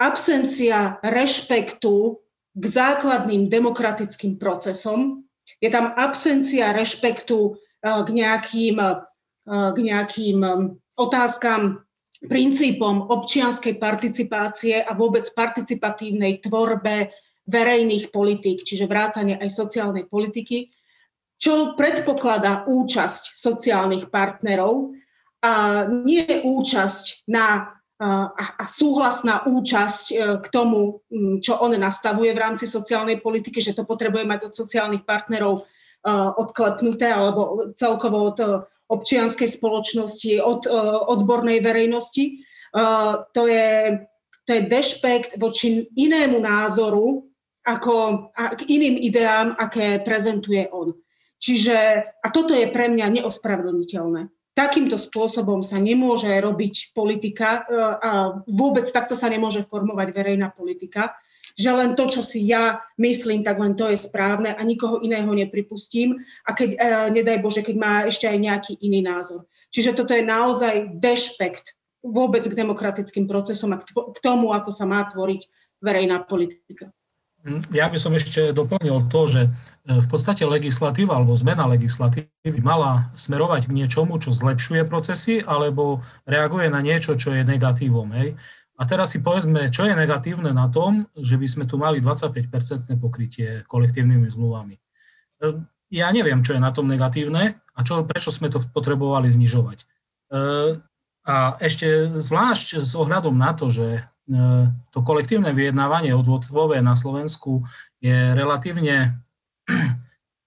absencia rešpektu k základným demokratickým procesom, je tam absencia rešpektu uh, k nejakým, uh, k nejakým um, otázkam princípom občianskej participácie a vôbec participatívnej tvorbe verejných politík, čiže vrátanie aj sociálnej politiky, čo predpokladá účasť sociálnych partnerov a nie účasť na a súhlasná účasť e, k tomu, čo on nastavuje v rámci sociálnej politiky, že to potrebuje mať od sociálnych partnerov e, odklepnuté alebo celkovo od občianskej spoločnosti, od uh, odbornej verejnosti. Uh, to, je, to je dešpekt voči inému názoru, ako, a k iným ideám, aké prezentuje on. Čiže, a toto je pre mňa neospravedlniteľné. Takýmto spôsobom sa nemôže robiť politika uh, a vôbec takto sa nemôže formovať verejná politika že len to, čo si ja myslím, tak len to je správne a nikoho iného nepripustím a keď, e, nedaj Bože, keď má ešte aj nejaký iný názor. Čiže toto je naozaj dešpekt vôbec k demokratickým procesom a k tomu, ako sa má tvoriť verejná politika. Hm, ja by som ešte doplnil to, že e, v podstate legislatíva alebo zmena legislatívy mala smerovať k niečomu, čo zlepšuje procesy alebo reaguje na niečo, čo je negatívom. Hej. A teraz si povedzme, čo je negatívne na tom, že by sme tu mali 25-percentné pokrytie kolektívnymi zmluvami. E, ja neviem, čo je na tom negatívne a čo, prečo sme to potrebovali znižovať. E, a ešte zvlášť s ohľadom na to, že e, to kolektívne vyjednávanie odvodové na Slovensku je relatívne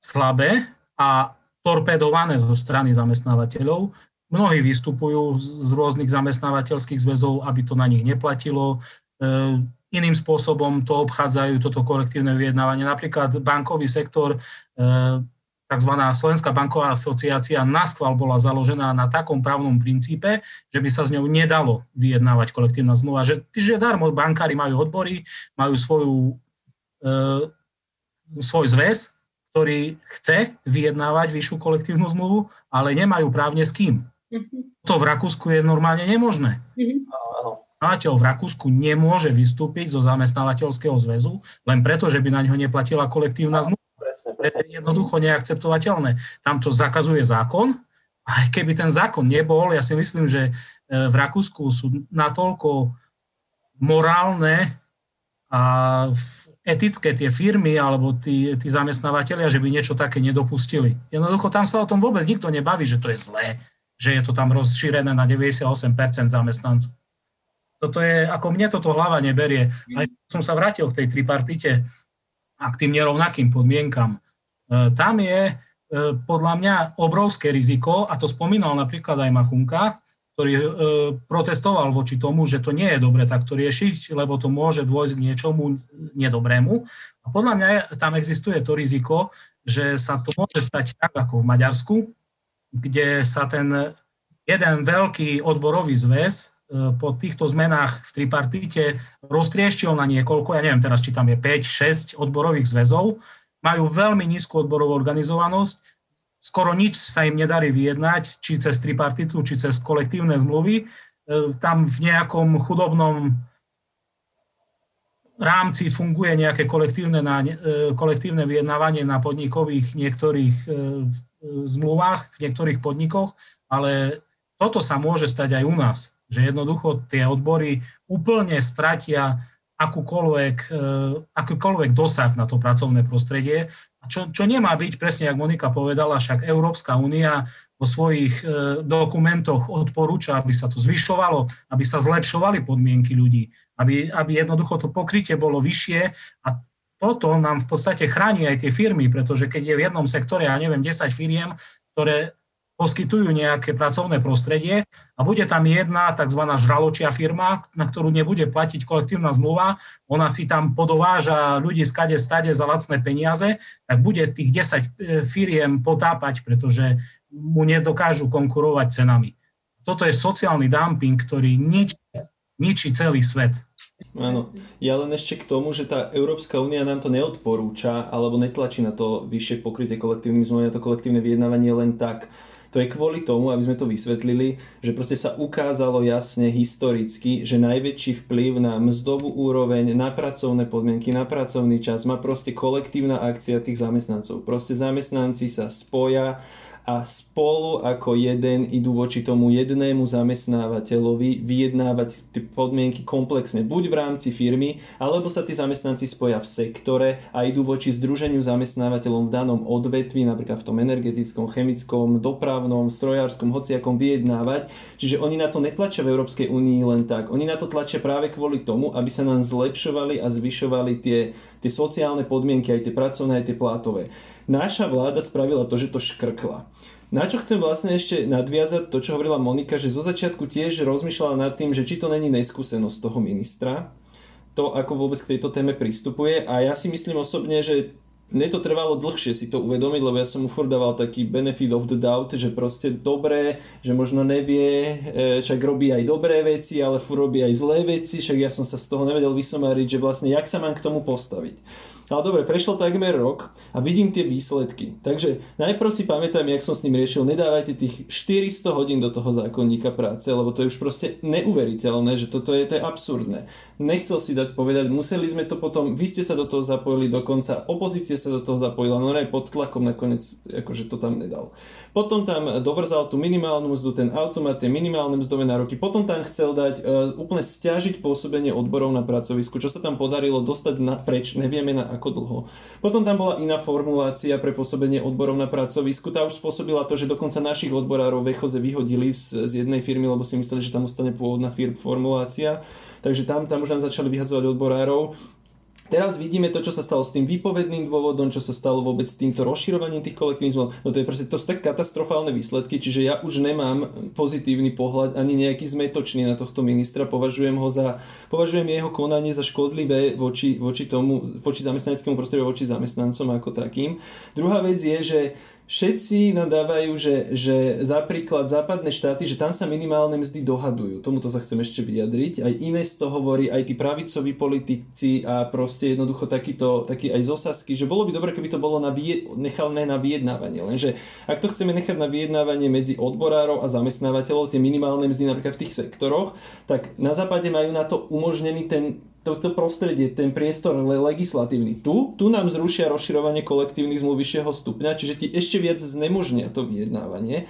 slabé a torpedované zo strany zamestnávateľov, Mnohí vystupujú z rôznych zamestnávateľských zväzov, aby to na nich neplatilo. E, iným spôsobom to obchádzajú, toto kolektívne vyjednávanie. Napríklad bankový sektor, e, tzv. Slovenská banková asociácia naskval bola založená na takom právnom princípe, že by sa s ňou nedalo vyjednávať kolektívna zmluva. Že, že darmo bankári majú odbory, majú svoju, e, svoj zväz, ktorý chce vyjednávať vyššiu kolektívnu zmluvu, ale nemajú právne s kým. Mm-hmm. To v Rakúsku je normálne nemožné. Mm-hmm. Zamestnávateľ v Rakúsku nemôže vystúpiť zo zamestnávateľského zväzu len preto, že by na ňo neplatila kolektívna zmluva. To je jednoducho neakceptovateľné. Tam to zakazuje zákon. A keby ten zákon nebol, ja si myslím, že e, v Rakúsku sú natoľko morálne a etické tie firmy alebo tí, tí zamestnávateľia, že by niečo také nedopustili. Jednoducho tam sa o tom vôbec nikto nebaví, že to je zlé že je to tam rozšírené na 98% zamestnancov. Toto je, ako mne toto hlava neberie. Aj som sa vrátil k tej tripartite a k tým nerovnakým podmienkam. E, tam je e, podľa mňa obrovské riziko, a to spomínal napríklad aj Machunka, ktorý e, protestoval voči tomu, že to nie je dobre takto riešiť, lebo to môže dôjsť k niečomu nedobrému. A podľa mňa tam existuje to riziko, že sa to môže stať tak ako v Maďarsku, kde sa ten jeden veľký odborový zväz e, po týchto zmenách v tripartite roztrieštil na niekoľko, ja neviem teraz, či tam je 5-6 odborových zväzov majú veľmi nízku odborovú organizovanosť, skoro nič sa im nedarí vyjednať, či cez tripartitu, či cez kolektívne zmluvy. E, tam v nejakom chudobnom rámci funguje nejaké kolektívne, na, e, kolektívne vyjednávanie na podnikových niektorých zmluvách, v niektorých podnikoch, ale toto sa môže stať aj u nás, že jednoducho tie odbory úplne stratia akúkoľvek, akúkoľvek dosah na to pracovné prostredie. Čo, čo nemá byť, presne ako Monika povedala, však Európska únia vo svojich e, dokumentoch odporúča, aby sa to zvyšovalo, aby sa zlepšovali podmienky ľudí, aby, aby jednoducho to pokrytie bolo vyššie a toto nám v podstate chráni aj tie firmy, pretože keď je v jednom sektore, ja neviem, 10 firiem, ktoré poskytujú nejaké pracovné prostredie a bude tam jedna tzv. žraločia firma, na ktorú nebude platiť kolektívna zmluva, ona si tam podováža ľudí skade stade za lacné peniaze, tak bude tých 10 e, firiem potápať, pretože mu nedokážu konkurovať cenami. Toto je sociálny dumping, ktorý ničí, ničí celý svet. Áno, ja len ešte k tomu, že tá Európska únia nám to neodporúča alebo netlačí na to vyššie pokrytie kolektívnym zmluvami, na to kolektívne vyjednávanie len tak. To je kvôli tomu, aby sme to vysvetlili, že proste sa ukázalo jasne historicky, že najväčší vplyv na mzdovú úroveň, na pracovné podmienky, na pracovný čas má proste kolektívna akcia tých zamestnancov. Proste zamestnanci sa spoja a spolu ako jeden idú voči tomu jednému zamestnávateľovi vyjednávať tie podmienky komplexne, buď v rámci firmy, alebo sa tí zamestnanci spoja v sektore a idú voči združeniu zamestnávateľom v danom odvetvi, napríklad v tom energetickom, chemickom, dopravnom, strojárskom, hociakom vyjednávať. Čiže oni na to netlačia v Európskej únii len tak. Oni na to tlačia práve kvôli tomu, aby sa nám zlepšovali a zvyšovali tie, tie sociálne podmienky, aj tie pracovné, aj tie plátové naša vláda spravila to, že to škrkla. Na čo chcem vlastne ešte nadviazať to, čo hovorila Monika, že zo začiatku tiež rozmýšľala nad tým, že či to není neskúsenosť toho ministra, to ako vôbec k tejto téme pristupuje a ja si myslím osobne, že mne to trvalo dlhšie si to uvedomiť, lebo ja som mu furt dával taký benefit of the doubt, že proste dobré, že možno nevie, e, však robí aj dobré veci, ale furt robí aj zlé veci, však ja som sa z toho nevedel vysomariť, že vlastne jak sa mám k tomu postaviť. Ale dobre, prešlo takmer rok a vidím tie výsledky. Takže najprv si pamätám, jak som s ním riešil, nedávajte tých 400 hodín do toho zákonníka práce, lebo to je už proste neuveriteľné, že toto je, to je absurdné. Nechcel si dať povedať, museli sme to potom, vy ste sa do toho zapojili dokonca, opozícia sa do toho zapojila, no aj pod tlakom nakoniec, akože to tam nedal. Potom tam dovrzal tú minimálnu mzdu, ten automat, tie minimálne mzdové nároky, potom tam chcel dať uh, úplne stiažiť pôsobenie odborov na pracovisku, čo sa tam podarilo dostať na preč, nevieme na ako dlho. Potom tam bola iná formulácia pre pôsobenie odborov na pracovisku. Tá už spôsobila to, že dokonca našich odborárov v Echoze vyhodili z, z jednej firmy, lebo si mysleli, že tam ostane pôvodná firm, formulácia. Takže tam, tam už nám začali vyhadzovať odborárov. Teraz vidíme to, čo sa stalo s tým výpovedným dôvodom, čo sa stalo vôbec s týmto rozširovaním tých kolektívnych zmluv. No to je proste, to sú tak katastrofálne výsledky, čiže ja už nemám pozitívny pohľad ani nejaký zmetočný na tohto ministra. Považujem ho za, považujem jeho konanie za škodlivé voči, voči tomu, voči zamestnaneckému prostrediu, voči zamestnancom ako takým. Druhá vec je, že všetci nadávajú, že, že za príklad západné štáty, že tam sa minimálne mzdy dohadujú. Tomuto sa chcem ešte vyjadriť. Aj Ines to hovorí, aj tí pravicoví politici a proste jednoducho takýto, taký aj zosasky, že bolo by dobre, keby to bolo na vie, nechané na vyjednávanie. Lenže ak to chceme nechať na vyjednávanie medzi odborárov a zamestnávateľov, tie minimálne mzdy napríklad v tých sektoroch, tak na západe majú na to umožnený ten toto prostredie, ten priestor legislatívny. Tu, tu nám zrušia rozširovanie kolektívnych zmluv vyššieho stupňa, čiže ti ešte viac znemožnia to vyjednávanie.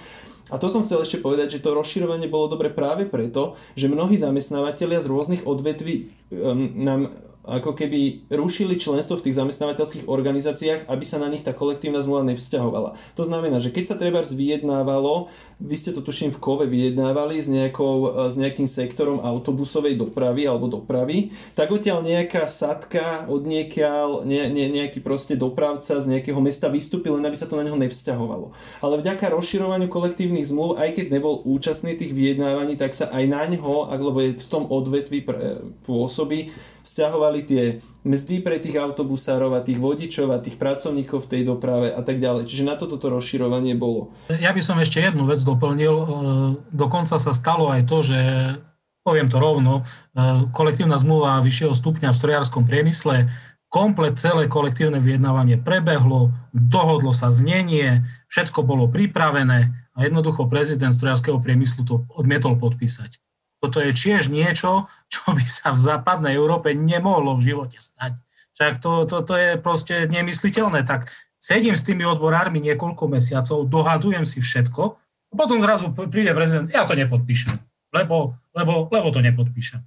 A to som chcel ešte povedať, že to rozširovanie bolo dobre práve preto, že mnohí zamestnávateľia z rôznych odvetví um, nám ako keby rušili členstvo v tých zamestnávateľských organizáciách, aby sa na nich tá kolektívna zmluva nevzťahovala. To znamená, že keď sa treba vyjednávalo, vy ste to tuším v Kove vyjednávali s, nejakou, e, s nejakým sektorom autobusovej dopravy alebo dopravy, tak odtiaľ nejaká sadka od niekiaľ, ne, ne, nejaký proste dopravca z nejakého mesta vystúpil, len aby sa to na neho nevzťahovalo. Ale vďaka rozširovaniu kolektívnych zmluv, aj keď nebol účastný tých vyjednávaní, tak sa aj na ňo, alebo je v tom odvetvi pôsobí, vzťahovali tie mzdy pre tých autobusárov a tých vodičov a tých pracovníkov v tej doprave a tak ďalej. Čiže na toto to rozširovanie bolo. Ja by som ešte jednu vec doplnil. E, dokonca sa stalo aj to, že poviem to rovno, e, kolektívna zmluva vyššieho stupňa v strojárskom priemysle komplet celé kolektívne vyjednávanie prebehlo, dohodlo sa znenie, všetko bolo pripravené a jednoducho prezident strojárskeho priemyslu to odmietol podpísať. Toto je tiež niečo, čo by sa v západnej Európe nemohlo v živote stať. Však to, to, to je proste nemysliteľné. Tak sedím s tými odborármi niekoľko mesiacov, dohadujem si všetko a potom zrazu príde prezident, ja to nepodpíšem, lebo, lebo, lebo to nepodpíšem.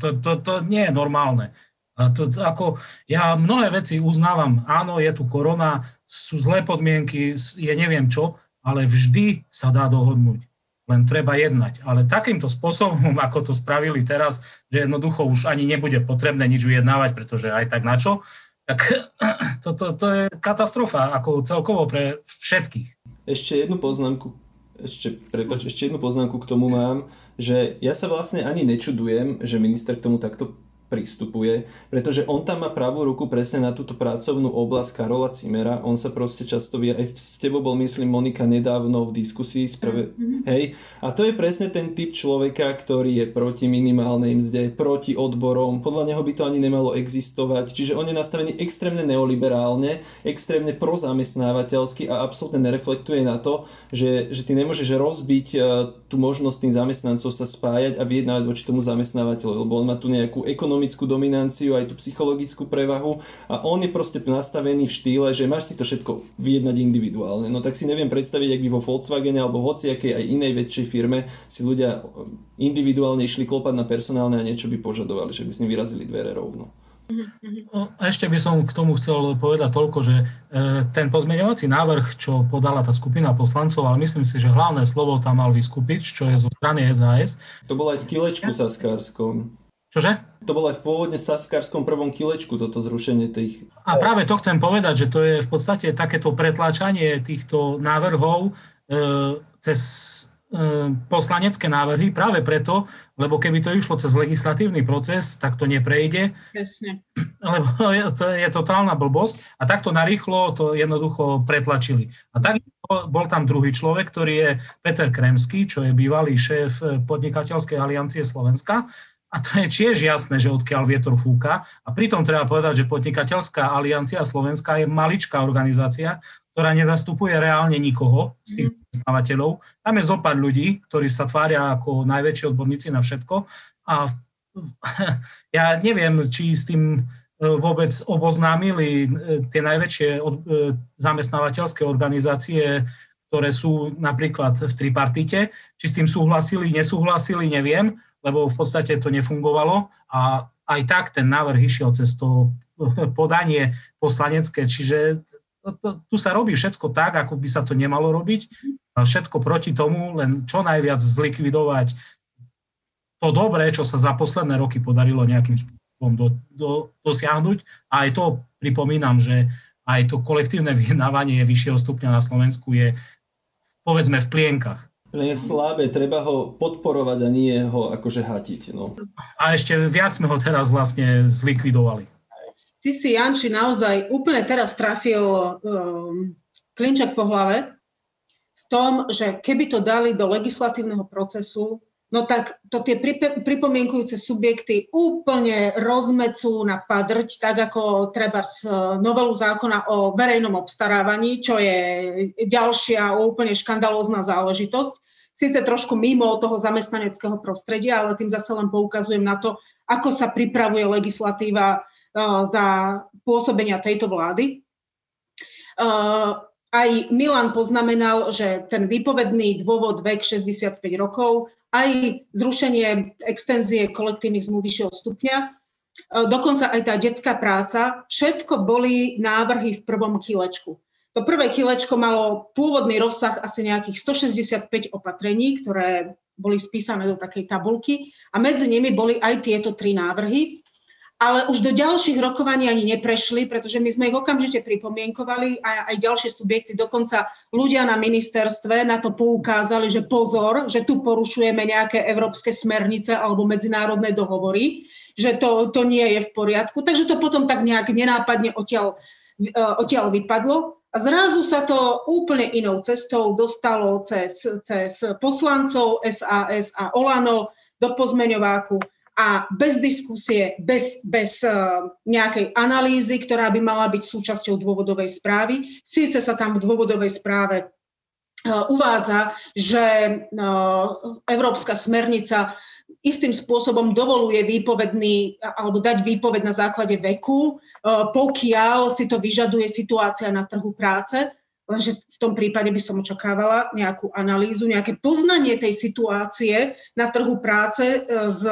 To, to, to nie je normálne. A to, ako, ja mnohé veci uznávam, áno, je tu korona, sú zlé podmienky, je neviem čo, ale vždy sa dá dohodnúť. Len treba jednať. Ale takýmto spôsobom, ako to spravili teraz, že jednoducho už ani nebude potrebné nič ujednávať, pretože aj tak na čo, tak to, to, to je katastrofa ako celkovo pre všetkých. Ešte jednu poznámku ešte, prepač, ešte jednu poznámku k tomu mám, že ja sa vlastne ani nečudujem, že minister k tomu takto pristupuje, pretože on tam má pravú ruku presne na túto pracovnú oblasť Karola Cimera. On sa proste často vie, aj s tebou bol myslím Monika nedávno v diskusii, sprve, mm-hmm. hej, a to je presne ten typ človeka, ktorý je proti minimálnej mzde, proti odborom, podľa neho by to ani nemalo existovať, čiže on je nastavený extrémne neoliberálne, extrémne prozamestnávateľsky a absolútne nereflektuje na to, že, že ty nemôžeš rozbiť uh, tú možnosť tým zamestnancov sa spájať a vyjednávať voči tomu zamestnávateľu, lebo on má tu nejakú ekonomickú ekonomickú dominanciu, aj tú psychologickú prevahu a on je proste nastavený v štýle, že máš si to všetko vyjednať individuálne. No tak si neviem predstaviť, ak by vo Volkswagene alebo hociakej aj inej väčšej firme si ľudia individuálne išli klopať na personálne a niečo by požadovali, že by s ním vyrazili dvere rovno. No, a ešte by som k tomu chcel povedať toľko, že e, ten pozmeňovací návrh, čo podala tá skupina poslancov, ale myslím si, že hlavné slovo tam mal vyskupiť, čo je zo strany SAS. To bolo aj v kilečku saskárskom. Čože? To bolo aj v pôvodne saskarskom prvom kilečku, toto zrušenie tých... A práve to chcem povedať, že to je v podstate takéto pretláčanie týchto návrhov e, cez e, poslanecké návrhy práve preto, lebo keby to išlo cez legislatívny proces, tak to neprejde. Presne. Lebo je, to je totálna blbosť a takto narýchlo to jednoducho pretlačili. A tak bol tam druhý človek, ktorý je Peter Kremský, čo je bývalý šéf podnikateľskej aliancie Slovenska a to je tiež jasné, že odkiaľ vietor fúka. A pritom treba povedať, že Podnikateľská aliancia Slovenska je maličká organizácia, ktorá nezastupuje reálne nikoho z tých zamestnávateľov. Tam je zopár ľudí, ktorí sa tvária ako najväčší odborníci na všetko. A ja neviem, či s tým e, vôbec oboznámili e, tie najväčšie e, zamestnávateľské organizácie, ktoré sú napríklad v tripartite. Či s tým súhlasili, nesúhlasili, neviem lebo v podstate to nefungovalo a aj tak ten návrh išiel cez to podanie poslanecké, čiže to, to, tu sa robí všetko tak, ako by sa to nemalo robiť. Všetko proti tomu, len čo najviac zlikvidovať to dobré, čo sa za posledné roky podarilo nejakým spôsobom do, do, dosiahnuť. A aj to pripomínam, že aj to kolektívne vyjednávanie vyššieho stupňa na Slovensku je povedzme v plienkach je slabé, treba ho podporovať a nie ho akože hatiť. No. A ešte viac sme ho teraz vlastne zlikvidovali. Ty si, Janči, naozaj úplne teraz trafil um, klinček po hlave v tom, že keby to dali do legislatívneho procesu, no tak to tie pripomienkujúce subjekty úplne rozmecú na padrť, tak ako treba z novelu zákona o verejnom obstarávaní, čo je ďalšia úplne škandalózna záležitosť síce trošku mimo toho zamestnaneckého prostredia, ale tým zase len poukazujem na to, ako sa pripravuje legislatíva uh, za pôsobenia tejto vlády. Uh, aj Milan poznamenal, že ten výpovedný dôvod vek 65 rokov, aj zrušenie extenzie kolektívnych zmluv vyššieho stupňa, uh, dokonca aj tá detská práca, všetko boli návrhy v prvom kilečku. To prvé kilečko malo pôvodný rozsah asi nejakých 165 opatrení, ktoré boli spísané do takej tabulky a medzi nimi boli aj tieto tri návrhy, ale už do ďalších rokovaní ani neprešli, pretože my sme ich okamžite pripomienkovali a aj ďalšie subjekty, dokonca ľudia na ministerstve na to poukázali, že pozor, že tu porušujeme nejaké európske smernice alebo medzinárodné dohovory, že to, to nie je v poriadku. Takže to potom tak nejak nenápadne odtiaľ, e, odtiaľ vypadlo. A zrazu sa to úplne inou cestou dostalo cez, cez poslancov SAS a Olano do pozmeňováku a bez diskusie, bez, bez uh, nejakej analýzy, ktorá by mala byť súčasťou dôvodovej správy. Síce sa tam v dôvodovej správe uh, uvádza, že uh, Európska smernica istým spôsobom dovoluje výpovedný alebo dať výpoved na základe veku, pokiaľ si to vyžaduje situácia na trhu práce. Lenže v tom prípade by som očakávala nejakú analýzu, nejaké poznanie tej situácie na trhu práce e, z,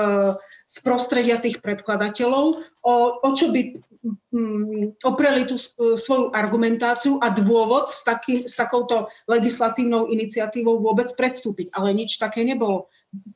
z prostredia tých predkladateľov, o, o čo by mm, opreli tú e, svoju argumentáciu a dôvod s, takým, s takouto legislatívnou iniciatívou vôbec predstúpiť. Ale nič také nebolo.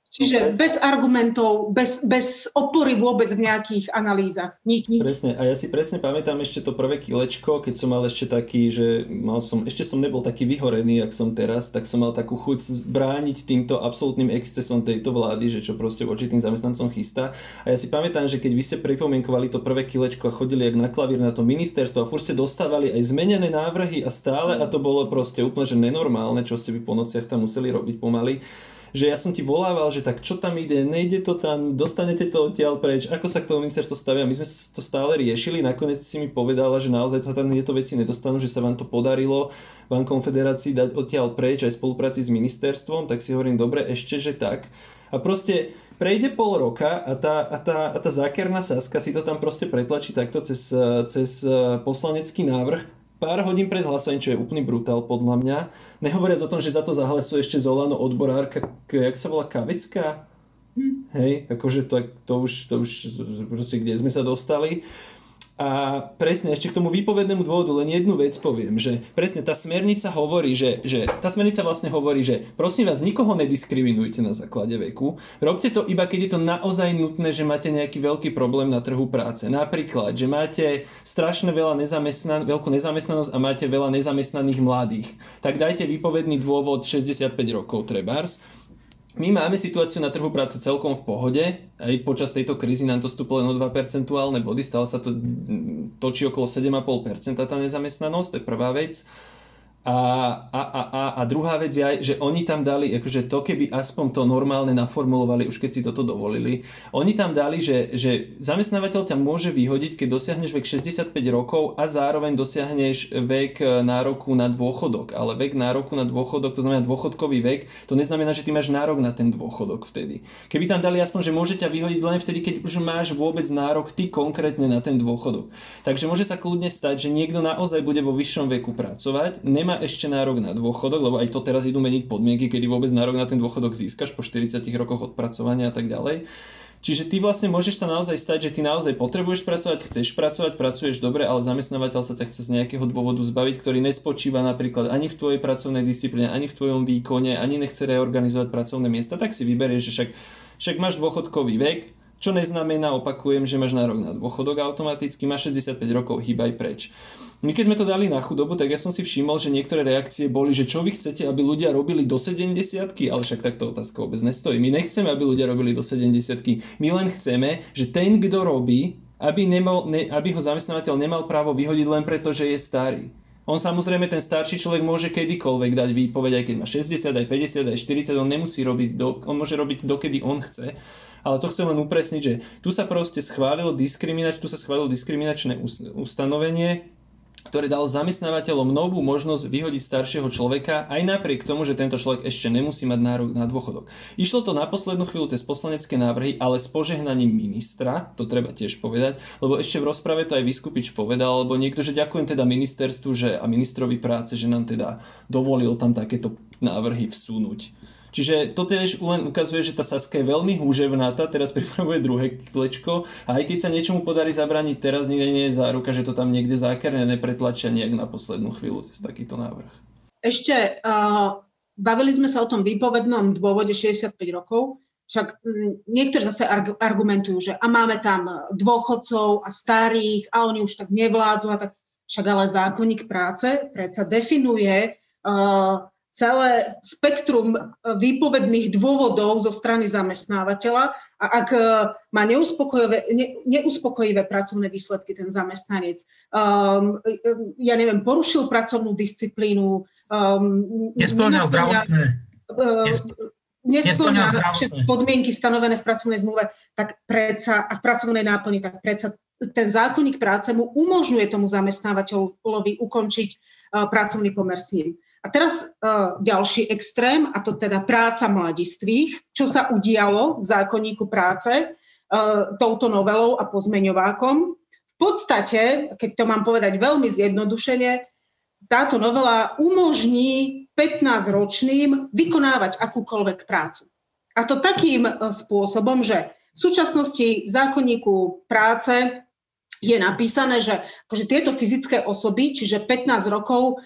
Čiže bez argumentov, bez, bez opory vôbec v nejakých analýzach. Nič, nič. Presne. A ja si presne pamätám ešte to prvé kilečko, keď som mal ešte taký, že mal som, ešte som nebol taký vyhorený, jak som teraz, tak som mal takú chuť brániť týmto absolútnym excesom tejto vlády, že čo proste voči tým zamestnancom chystá. A ja si pamätám, že keď vy ste pripomienkovali to prvé kilečko a chodili jak na klavír na to ministerstvo a furt ste dostávali aj zmenené návrhy a stále a to bolo proste úplne že nenormálne, čo ste by po nociach tam museli robiť pomaly že ja som ti volával, že tak čo tam ide, nejde to tam, dostanete to odtiaľ preč, ako sa k tomu ministerstvo stavia. My sme to stále riešili, nakoniec si mi povedala, že naozaj sa tam tieto veci nedostanú, že sa vám to podarilo vám konfederácii dať odtiaľ preč aj v spolupráci s ministerstvom, tak si hovorím, dobre, ešte, že tak. A proste prejde pol roka a tá, a tá, a tá zákerná Saska si to tam proste pretlačí takto cez, cez poslanecký návrh pár hodín pred hlasovaním, čo je úplný brutál podľa mňa. Nehovoriac o tom, že za to zahlasuje ešte Zolano odborárka, jak sa volá, Kavická? Hm. Hej, akože to, to, už, to už proste kde sme sa dostali. A presne ešte k tomu výpovednému dôvodu len jednu vec poviem, že presne tá smernica hovorí, že, že tá smernica vlastne hovorí, že prosím vás, nikoho nediskriminujte na základe veku. Robte to iba, keď je to naozaj nutné, že máte nejaký veľký problém na trhu práce. Napríklad, že máte strašne veľa nezamestnan- veľkú nezamestnanosť a máte veľa nezamestnaných mladých. Tak dajte výpovedný dôvod 65 rokov trebárs my máme situáciu na trhu práce celkom v pohode. Aj počas tejto krízy nám to stúplo len o 2 percentuálne body. Stále sa to točí okolo 7,5% tá nezamestnanosť, to je prvá vec. A, a, a, a, a druhá vec je aj, že oni tam dali, akože to keby aspoň to normálne naformulovali, už keď si toto dovolili, oni tam dali, že, že zamestnávateľ ťa môže vyhodiť, keď dosiahneš vek 65 rokov a zároveň dosiahneš vek nároku na dôchodok. Ale vek nároku na dôchodok, to znamená dôchodkový vek, to neznamená, že ty máš nárok na ten dôchodok vtedy. Keby tam dali aspoň, že môže ťa vyhodiť len vtedy, keď už máš vôbec nárok ty konkrétne na ten dôchodok. Takže môže sa kľudne stať, že niekto naozaj bude vo vyššom veku pracovať, nemá ešte nárok na dôchodok, lebo aj to teraz idú meniť podmienky, kedy vôbec nárok na ten dôchodok získaš po 40 rokoch odpracovania a tak ďalej. Čiže ty vlastne môžeš sa naozaj stať, že ty naozaj potrebuješ pracovať, chceš pracovať, pracuješ dobre, ale zamestnávateľ sa ťa chce z nejakého dôvodu zbaviť, ktorý nespočíva napríklad ani v tvojej pracovnej disciplíne, ani v tvojom výkone, ani nechce reorganizovať pracovné miesta, tak si vyberieš, že však, však máš dôchodkový vek, čo neznamená, opakujem, že máš nárok na dôchodok automaticky, máš 65 rokov, hýbaj preč. My keď sme to dali na chudobu, tak ja som si všimol, že niektoré reakcie boli, že čo vy chcete, aby ľudia robili do 70 ale však takto otázka vôbec nestojí. My nechceme, aby ľudia robili do 70 My len chceme, že ten, kto robí, aby, nemal, ne, aby ho zamestnávateľ nemal právo vyhodiť len preto, že je starý. On samozrejme, ten starší človek môže kedykoľvek dať výpoveď, aj keď má 60, aj 50, aj 40, on nemusí robiť, do, on môže robiť dokedy on chce. Ale to chcem len upresniť, že tu sa proste schválilo diskriminač, tu sa schválilo diskriminačné ustanovenie, ktoré dalo zamestnávateľom novú možnosť vyhodiť staršieho človeka aj napriek tomu, že tento človek ešte nemusí mať nárok na dôchodok. Išlo to na poslednú chvíľu cez poslanecké návrhy, ale s požehnaním ministra, to treba tiež povedať, lebo ešte v rozprave to aj Vyskupič povedal, alebo niekto, že ďakujem teda ministerstvu že, a ministrovi práce, že nám teda dovolil tam takéto návrhy vsunúť. Čiže to tiež len ukazuje, že tá Saska je veľmi húževnatá, teraz pripravuje druhé klečko a aj keď sa niečomu podarí zabrániť teraz, nikde nie je záruka, že to tam niekde zákerné nepretlačia nejak na poslednú chvíľu cez takýto návrh. Ešte uh, bavili sme sa o tom výpovednom dôvode 65 rokov, však niektorí zase argumentujú, že a máme tam dôchodcov a starých a oni už tak nevládzu a tak. Však ale zákonník práce predsa definuje uh, celé spektrum e, výpovedných dôvodov zo strany zamestnávateľa a ak e, má neuspokojivé, ne, neuspokojivé pracovné výsledky ten zamestnanec, um, ja neviem, porušil pracovnú disciplínu, um, nesplňa zdravotné. Uh, nesplňa podmienky stanovené v pracovnej zmluve, tak predsa a v pracovnej náplni, tak predsa ten zákonník práce mu umožňuje tomu zamestnávateľovi ukončiť uh, pracovný pomer s ním. A teraz uh, ďalší extrém, a to teda práca mladistvých, čo sa udialo v zákonníku práce uh, touto novelou a pozmeňovákom. V podstate, keď to mám povedať veľmi zjednodušene, táto novela umožní 15-ročným vykonávať akúkoľvek prácu. A to takým spôsobom, že v súčasnosti v zákonníku práce je napísané, že akože tieto fyzické osoby, čiže 15 rokov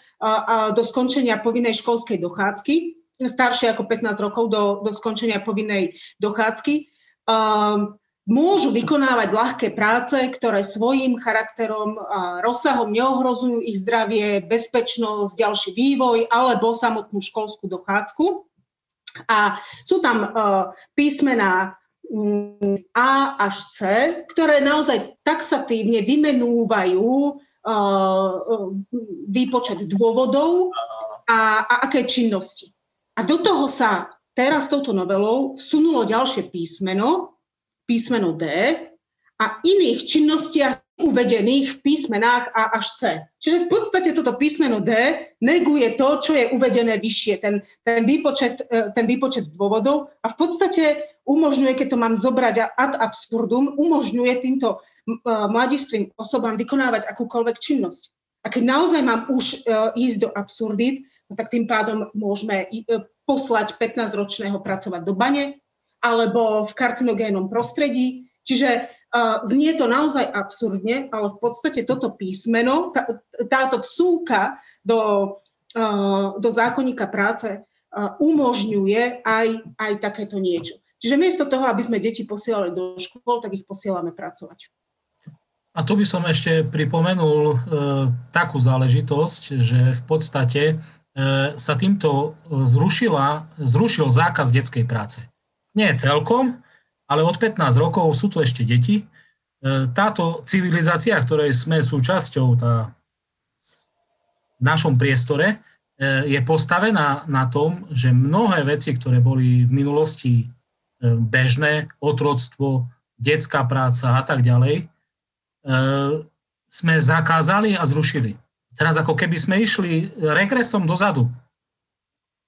do skončenia povinnej školskej dochádzky, staršie ako 15 rokov do, do skončenia povinnej dochádzky, um, môžu vykonávať ľahké práce, ktoré svojim charakterom a rozsahom neohrozujú ich zdravie, bezpečnosť, ďalší vývoj alebo samotnú školskú dochádzku. A sú tam uh, písmená a až C, ktoré naozaj taxatívne vymenúvajú uh, výpočet dôvodov a, a aké činnosti. A do toho sa teraz touto novelou vsunulo ďalšie písmeno, písmeno D, a iných činnostiach uvedených v písmenách A až C. Čiže v podstate toto písmeno D neguje to, čo je uvedené vyššie, ten, ten, výpočet, e, ten výpočet dôvodov a v podstate umožňuje, keď to mám zobrať ad absurdum, umožňuje týmto e, mladistvým osobám vykonávať akúkoľvek činnosť. A keď naozaj mám už e, ísť do absurdít, no tak tým pádom môžeme poslať 15-ročného pracovať do bane alebo v karcinogénnom prostredí. Čiže znie to naozaj absurdne, ale v podstate toto písmeno, tá, táto vsúka do, do zákonníka práce umožňuje aj, aj takéto niečo. Čiže miesto toho, aby sme deti posielali do škôl, tak ich posielame pracovať. A tu by som ešte pripomenul e, takú záležitosť, že v podstate e, sa týmto zrušila, zrušil zákaz detskej práce. Nie celkom, ale od 15 rokov sú tu ešte deti. E, táto civilizácia, ktorej sme súčasťou, tá v našom priestore, e, je postavená na tom, že mnohé veci, ktoré boli v minulosti e, bežné, otroctvo, detská práca a tak ďalej, sme zakázali a zrušili. Teraz ako keby sme išli regresom dozadu.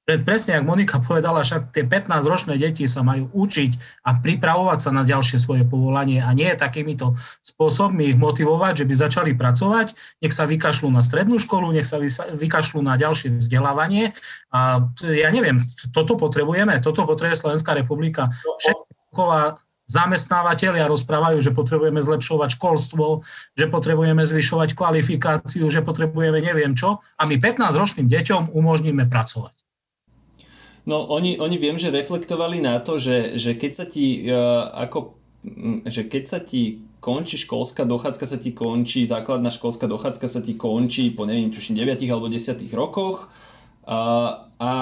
Presne, ako Monika povedala, však tie 15-ročné deti sa majú učiť a pripravovať sa na ďalšie svoje povolanie a nie takýmito spôsobmi ich motivovať, že by začali pracovať, nech sa vykašľú na strednú školu, nech sa vykašľú na ďalšie vzdelávanie. A ja neviem, toto potrebujeme, toto potrebuje Slovenská republika. Všetko zamestnávateľia rozprávajú, že potrebujeme zlepšovať školstvo, že potrebujeme zvyšovať kvalifikáciu, že potrebujeme neviem čo a my 15-ročným deťom umožníme pracovať. No oni, oni viem, že reflektovali na to, že, že keď sa ti uh, ako že keď sa ti končí školská dochádzka, sa ti končí, základná školská dochádzka sa ti končí po neviem, tuším 9 alebo 10 rokoch a, a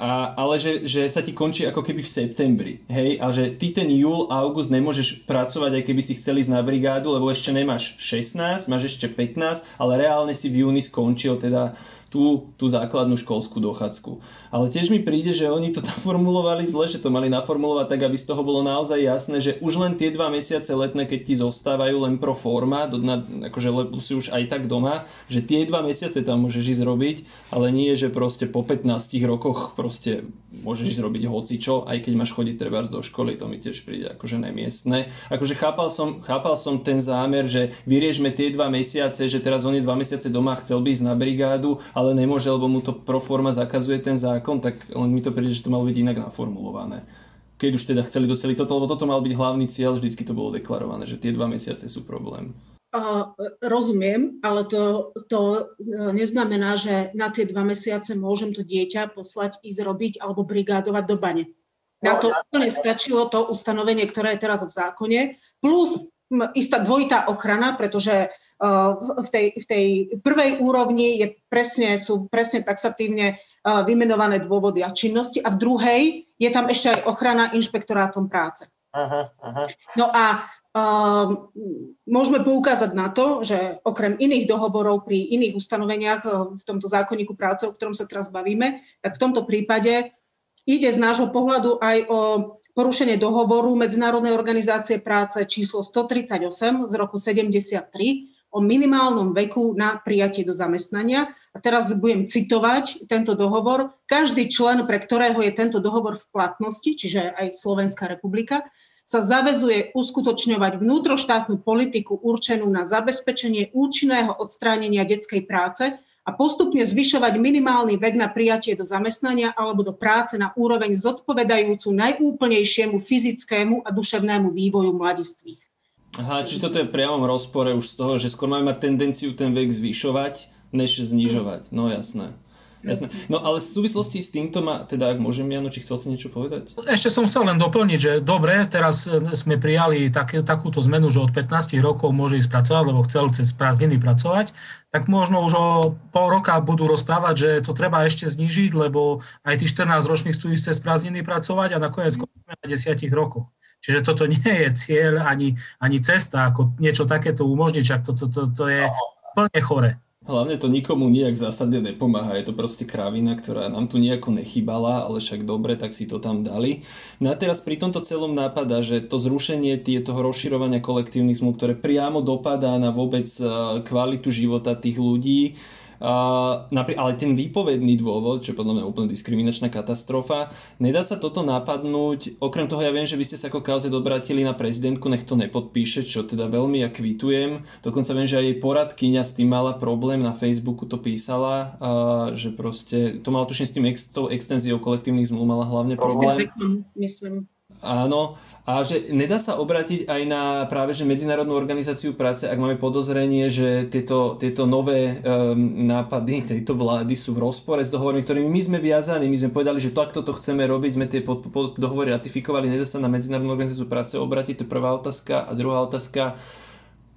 a, ale že, že sa ti končí ako keby v septembri, hej, a že ty ten júl, august nemôžeš pracovať, aj keby si chcel ísť na brigádu, lebo ešte nemáš 16, máš ešte 15, ale reálne si v júni skončil teda tú, tú základnú školskú dochádzku. Ale tiež mi príde, že oni to naformulovali zle, že to mali naformulovať tak, aby z toho bolo naozaj jasné, že už len tie dva mesiace letné, keď ti zostávajú len pro forma, do, na, akože lebo si už aj tak doma, že tie dva mesiace tam môžeš ísť robiť, ale nie, že proste po 15 rokoch proste môžeš ísť robiť hoci čo, aj keď máš chodiť treba do školy, to mi tiež príde akože nemiestne. Akože chápal som, chápal som ten zámer, že vyriešme tie dva mesiace, že teraz on je dva mesiace doma, chcel by ísť na brigádu, ale nemôže, lebo mu to pro forma zakazuje ten zákon tak len mi to príde, že to malo byť inak naformulované. Keď už teda chceli dosieliť toto, lebo toto mal byť hlavný cieľ, vždycky to bolo deklarované, že tie dva mesiace sú problém. Uh, rozumiem, ale to, to uh, neznamená, že na tie dva mesiace môžem to dieťa poslať, ísť robiť alebo brigádovať do bane. Na to úplne stačilo to ustanovenie, ktoré je teraz v zákone, plus istá dvojitá ochrana, pretože v tej, v tej prvej úrovni je presne, sú presne taxatívne vymenované dôvody a činnosti a v druhej je tam ešte aj ochrana inšpektorátom práce. Aha, aha. No a uh, môžeme poukázať na to, že okrem iných dohovorov pri iných ustanoveniach v tomto zákonníku práce, o ktorom sa teraz bavíme, tak v tomto prípade ide z nášho pohľadu aj o porušenie dohovoru Medzinárodnej organizácie práce číslo 138 z roku 73 o minimálnom veku na prijatie do zamestnania. A teraz budem citovať tento dohovor. Každý člen, pre ktorého je tento dohovor v platnosti, čiže aj Slovenská republika, sa zavezuje uskutočňovať vnútroštátnu politiku určenú na zabezpečenie účinného odstránenia detskej práce a postupne zvyšovať minimálny vek na prijatie do zamestnania alebo do práce na úroveň zodpovedajúcu najúplnejšiemu fyzickému a duševnému vývoju mladistvých. Aha, čiže toto je priamom rozpore už z toho, že skôr máme mať tendenciu ten vek zvyšovať, než znižovať. No jasné. Jasné. No ale v súvislosti s týmto ma, teda ak môžem, Jano, či chcel si niečo povedať? Ešte som chcel len doplniť, že dobre, teraz e, sme prijali tak, takúto zmenu, že od 15 rokov môže ísť pracovať, lebo chcel cez prázdniny pracovať, tak možno už o pol roka budú rozprávať, že to treba ešte znížiť, lebo aj tí 14 roční chcú ísť cez prázdniny pracovať a nakoniec skončíme na 10 rokoch. Čiže toto nie je cieľ ani, ani cesta, ako niečo takéto umožniť, čak to, to, to, to je plne chore. Hlavne to nikomu nejak zásadne nepomáha, je to proste kravina, ktorá nám tu nejako nechybala, ale však dobre, tak si to tam dali. No a teraz pri tomto celom nápada, že to zrušenie toho rozširovania kolektívnych zmluv, ktoré priamo dopadá na vôbec eh, kvalitu života tých ľudí, ale ten výpovedný dôvod, čo je podľa mňa úplne diskriminačná katastrofa, nedá sa toto napadnúť. Okrem toho ja viem, že vy ste sa ako kauze dobratili na prezidentku, nech to nepodpíše, čo teda veľmi ja kvitujem. Dokonca viem, že aj jej poradkyňa s tým mala problém, na Facebooku to písala, uh, že proste, to mal tuším s tým ex, extenziou kolektívnych zmluv mala hlavne problém. Myslím. Áno, a že nedá sa obrátiť aj na práve že Medzinárodnú organizáciu práce, ak máme podozrenie, že tieto, tieto nové um, nápady tejto vlády sú v rozpore s dohovormi, ktorými my sme viazaní. My sme povedali, že takto to chceme robiť, sme tie pod, pod, dohovory ratifikovali, nedá sa na Medzinárodnú organizáciu práce obrátiť, to je prvá otázka. A druhá otázka,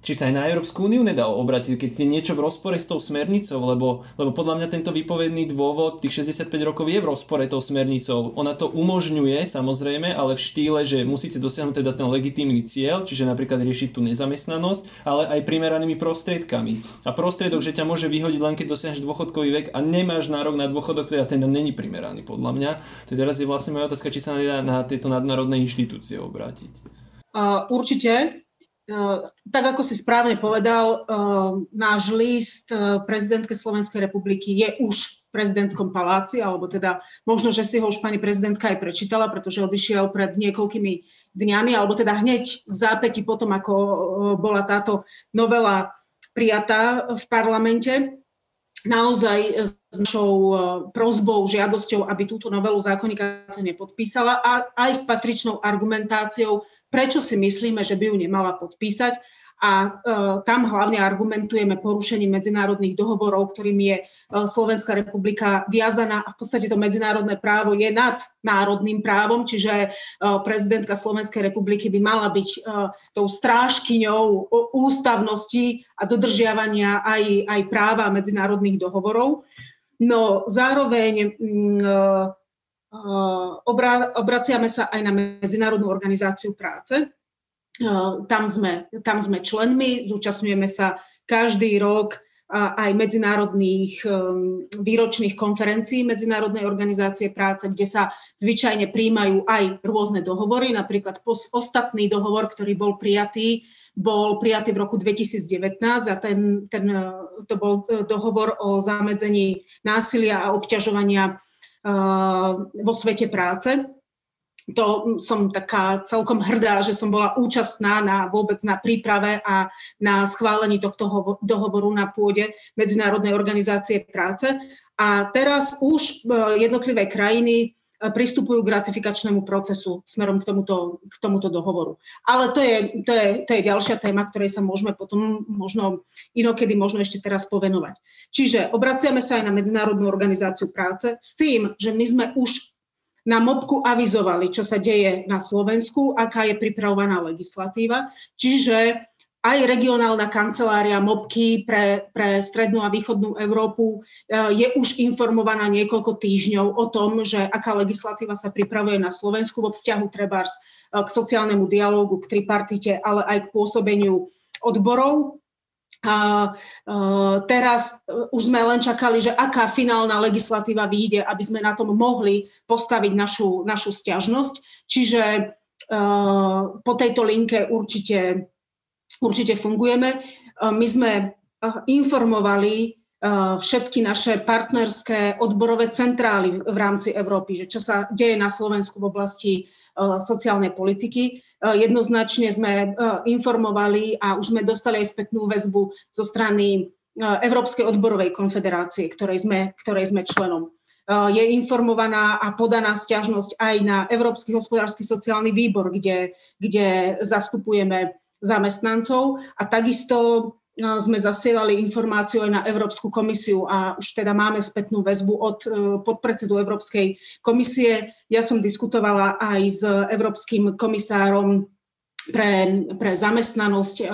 či sa aj na Európsku úniu nedá obratiť, keď je niečo v rozpore s tou smernicou, lebo, lebo podľa mňa tento výpovedný dôvod tých 65 rokov je v rozpore tou smernicou. Ona to umožňuje, samozrejme, ale v štýle, že musíte dosiahnuť teda ten legitímny cieľ, čiže napríklad riešiť tú nezamestnanosť, ale aj primeranými prostriedkami. A prostriedok, že ťa môže vyhodiť len keď dosiahneš dôchodkový vek a nemáš nárok na dôchodok, teda ten není primeraný podľa mňa. To teraz je vlastne moja otázka, či sa nedá na tieto nadnárodné inštitúcie obrátiť. Uh, určite, tak ako si správne povedal, eh, náš list eh, prezidentke Slovenskej republiky je už v prezidentskom paláci, alebo teda možno, že si ho už pani prezidentka aj prečítala, pretože odišiel pred niekoľkými dňami, alebo teda hneď v zápäti potom, ako bola táto novela prijatá v parlamente. Naozaj s našou prozbou, žiadosťou, aby túto novelu zákonníka nepodpísala a aj s patričnou argumentáciou, prečo si myslíme, že by ju nemala podpísať. A e, tam hlavne argumentujeme porušením medzinárodných dohovorov, ktorým je e, Slovenská republika viazaná a v podstate to medzinárodné právo je nad národným právom, čiže e, prezidentka Slovenskej republiky by mala byť e, tou strážkyňou ústavnosti a dodržiavania aj, aj práva medzinárodných dohovorov. No zároveň mm, e, obraciame sa aj na Medzinárodnú organizáciu práce. Tam sme, tam sme členmi, zúčastňujeme sa každý rok aj medzinárodných um, výročných konferencií Medzinárodnej organizácie práce, kde sa zvyčajne príjmajú aj rôzne dohovory. Napríklad ostatný dohovor, ktorý bol prijatý, bol prijatý v roku 2019 a ten, ten, to bol dohovor o zamedzení násilia a obťažovania vo svete práce. To som taká celkom hrdá, že som bola účastná na vôbec na príprave a na schválení tohto dohovoru na pôde Medzinárodnej organizácie práce. A teraz už e, jednotlivé krajiny pristupujú k ratifikačnému procesu smerom k tomuto, k tomuto dohovoru. Ale to je, to, je, to je ďalšia téma, ktorej sa môžeme potom možno inokedy možno ešte teraz povenovať. Čiže obraciame sa aj na Medzinárodnú organizáciu práce s tým, že my sme už na MOBku avizovali, čo sa deje na Slovensku, aká je pripravovaná legislatíva. Čiže aj regionálna kancelária MOBky pre, pre strednú a východnú Európu e, je už informovaná niekoľko týždňov o tom, že aká legislatíva sa pripravuje na Slovensku vo vzťahu trebárs e, k sociálnemu dialógu, k tripartite, ale aj k pôsobeniu odborov. A teraz už sme len čakali, že aká finálna legislatíva vyjde, aby sme na tom mohli postaviť našu, našu stiažnosť. Čiže po tejto linke určite, určite fungujeme. My sme informovali všetky naše partnerské odborové centrály v rámci Európy, že čo sa deje na Slovensku v oblasti sociálnej politiky. Jednoznačne sme informovali a už sme dostali aj spätnú väzbu zo strany Európskej odborovej konfederácie, ktorej sme, ktorej sme členom. Je informovaná a podaná stiažnosť aj na Európsky hospodársky sociálny výbor, kde, kde zastupujeme zamestnancov a takisto sme zasielali informáciu aj na Európsku komisiu a už teda máme spätnú väzbu od e, podpredsedu Európskej komisie. Ja som diskutovala aj s Európskym komisárom pre, pre zamestnanosť e, e,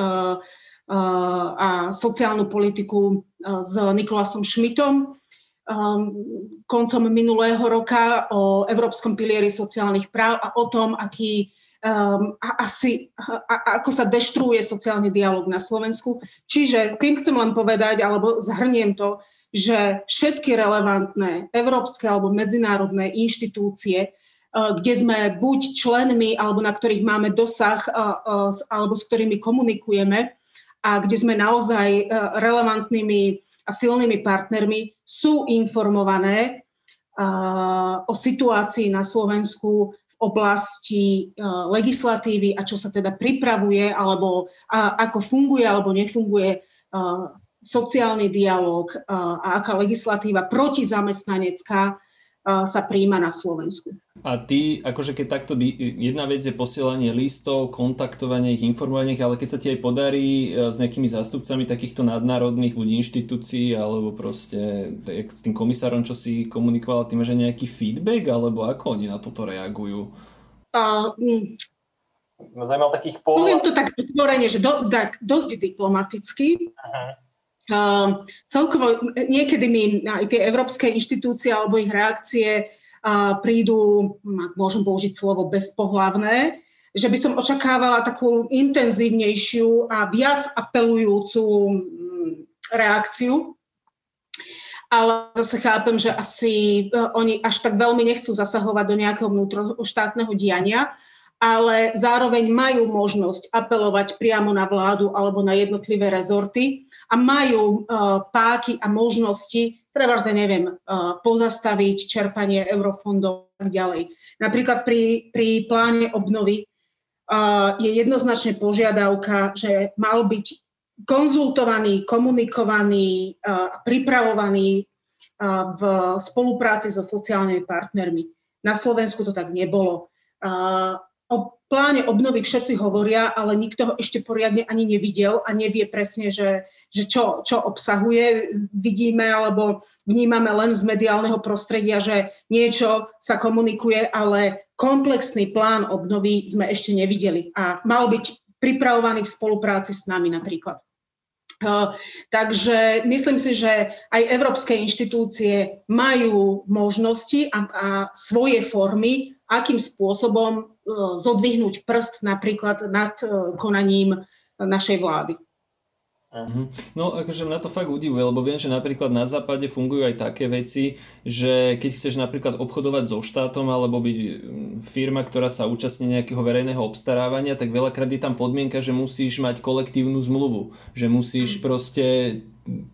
a sociálnu politiku s Nikolasom Šmitom koncom minulého roka o Európskom pilieri sociálnych práv a o tom, aký um, a asi, a, ako sa deštruuje sociálny dialog na Slovensku. Čiže tým chcem len povedať, alebo zhrniem to, že všetky relevantné európske alebo medzinárodné inštitúcie, uh, kde sme buď členmi, alebo na ktorých máme dosah, uh, uh, alebo s ktorými komunikujeme a kde sme naozaj relevantnými a silnými partnermi, sú informované o situácii na Slovensku oblasti e, legislatívy a čo sa teda pripravuje, alebo ako funguje alebo nefunguje e, sociálny dialog e, a aká legislatíva protizamestnanecká sa príjma na Slovensku. A ty, akože keď takto, jedna vec je posielanie listov, kontaktovanie ich, informovanie ale keď sa ti aj podarí s nejakými zástupcami takýchto nadnárodných buď inštitúcií, alebo proste s tým komisárom, čo si komunikoval, ty máš nejaký feedback, alebo ako oni na toto reagujú? Uh, Ma zaujímal takých pohľad... Poviem to tak otvorene, že do, tak, dosť diplomaticky. Uh-huh. Uh, celkovo niekedy mi aj tie európske inštitúcie alebo ich reakcie uh, prídu, ak môžem použiť slovo, bezpohlavné, že by som očakávala takú intenzívnejšiu a viac apelujúcu reakciu. Ale zase chápem, že asi uh, oni až tak veľmi nechcú zasahovať do nejakého vnútroštátneho diania, ale zároveň majú možnosť apelovať priamo na vládu alebo na jednotlivé rezorty a majú uh, páky a možnosti, treba sa neviem, uh, pozastaviť čerpanie eurofondov a tak ďalej. Napríklad pri, pri pláne obnovy uh, je jednoznačne požiadavka, že mal byť konzultovaný, komunikovaný, pripravovaný v spolupráci so sociálnymi partnermi. Na Slovensku to tak nebolo. Pláne obnovy všetci hovoria, ale nikto ho ešte poriadne ani nevidel a nevie presne, že, že čo, čo obsahuje. Vidíme alebo vnímame len z mediálneho prostredia, že niečo sa komunikuje, ale komplexný plán obnovy sme ešte nevideli a mal byť pripravovaný v spolupráci s nami napríklad. Takže myslím si, že aj európske inštitúcie majú možnosti a, a svoje formy, akým spôsobom uh, zodvihnúť prst napríklad nad uh, konaním našej vlády. Mhm. No akože mňa to fakt udivuje, lebo viem, že napríklad na západe fungujú aj také veci, že keď chceš napríklad obchodovať so štátom alebo byť mm, firma, ktorá sa účastní nejakého verejného obstarávania, tak veľakrát je tam podmienka, že musíš mať kolektívnu zmluvu, že musíš mhm. proste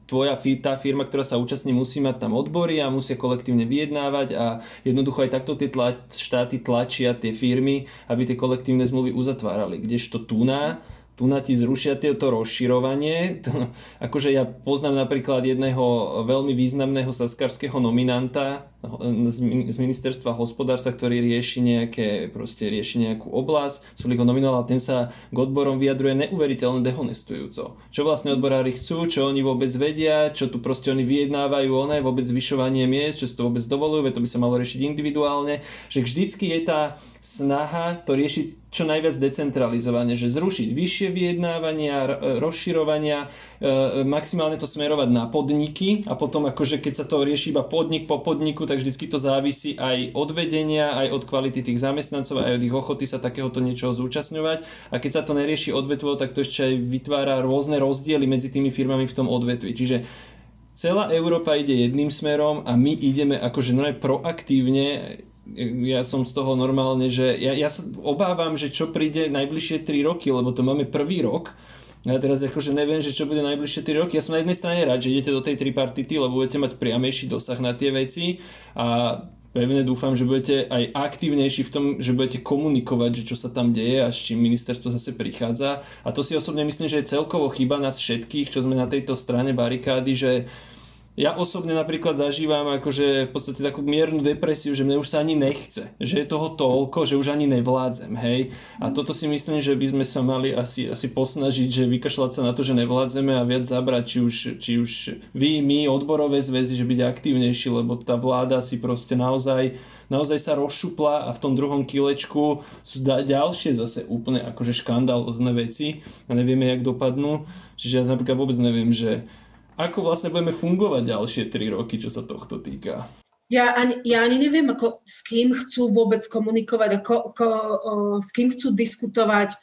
tvoja tá firma, ktorá sa účastní, musí mať tam odbory a musia kolektívne vyjednávať a jednoducho aj takto tie tla, štáty tlačia tie firmy, aby tie kolektívne zmluvy uzatvárali. Kdežto tu na tu na ti zrušia tieto rozširovanie. To, akože ja poznám napríklad jedného veľmi významného saskarského nominanta z ministerstva hospodárstva, ktorý rieši nejaké, proste rieši nejakú oblasť, Sulik ho nominoval a ten sa k odborom vyjadruje neuveriteľne dehonestujúco. Čo vlastne odborári chcú, čo oni vôbec vedia, čo tu proste oni vyjednávajú, oné vôbec zvyšovanie miest, čo si to vôbec dovolujú, to by sa malo riešiť individuálne, že vždycky je tá snaha to riešiť čo najviac decentralizovanie, že zrušiť vyššie vyjednávania, rozširovania, e, maximálne to smerovať na podniky a potom akože keď sa to rieši iba podnik po podniku, tak vždycky to závisí aj od vedenia, aj od kvality tých zamestnancov, aj od ich ochoty sa takéhoto niečoho zúčastňovať a keď sa to nerieši odvetvo, tak to ešte aj vytvára rôzne rozdiely medzi tými firmami v tom odvetvi. Čiže celá Európa ide jedným smerom a my ideme akože proaktívne ja som z toho normálne, že ja, ja sa obávam, že čo príde najbližšie 3 roky, lebo to máme prvý rok. Ja teraz akože neviem, že čo bude najbližšie 3 roky. Ja som na jednej strane rád, že idete do tej tripartity, lebo budete mať priamejší dosah na tie veci a pevne dúfam, že budete aj aktívnejší v tom, že budete komunikovať, že čo sa tam deje a s čím ministerstvo zase prichádza. A to si osobne myslím, že je celkovo chyba nás všetkých, čo sme na tejto strane barikády, že ja osobne napríklad zažívam akože v podstate takú miernu depresiu, že mne už sa ani nechce, že je toho toľko, že už ani nevládzem, hej. A toto si myslím, že by sme sa mali asi, asi posnažiť, že vykašľať sa na to, že nevládzeme a viac zabrať, či už, či už vy, my, odborové zväzy, že byť aktívnejší, lebo tá vláda si proste naozaj naozaj sa rozšupla a v tom druhom kilečku sú ďalšie zase úplne akože škandálozne veci a nevieme, jak dopadnú. Čiže ja napríklad vôbec neviem, že ako vlastne budeme fungovať ďalšie 3 roky, čo sa tohto týka? Ja ani, ja ani neviem, ako, s kým chcú vôbec komunikovať, ako, ako, o, s kým chcú diskutovať,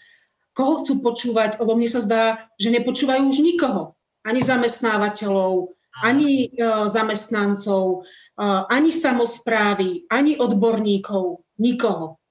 koho chcú počúvať, lebo mne sa zdá, že nepočúvajú už nikoho. Ani zamestnávateľov, ani e, zamestnancov, e, ani samozprávy, ani odborníkov, nikoho.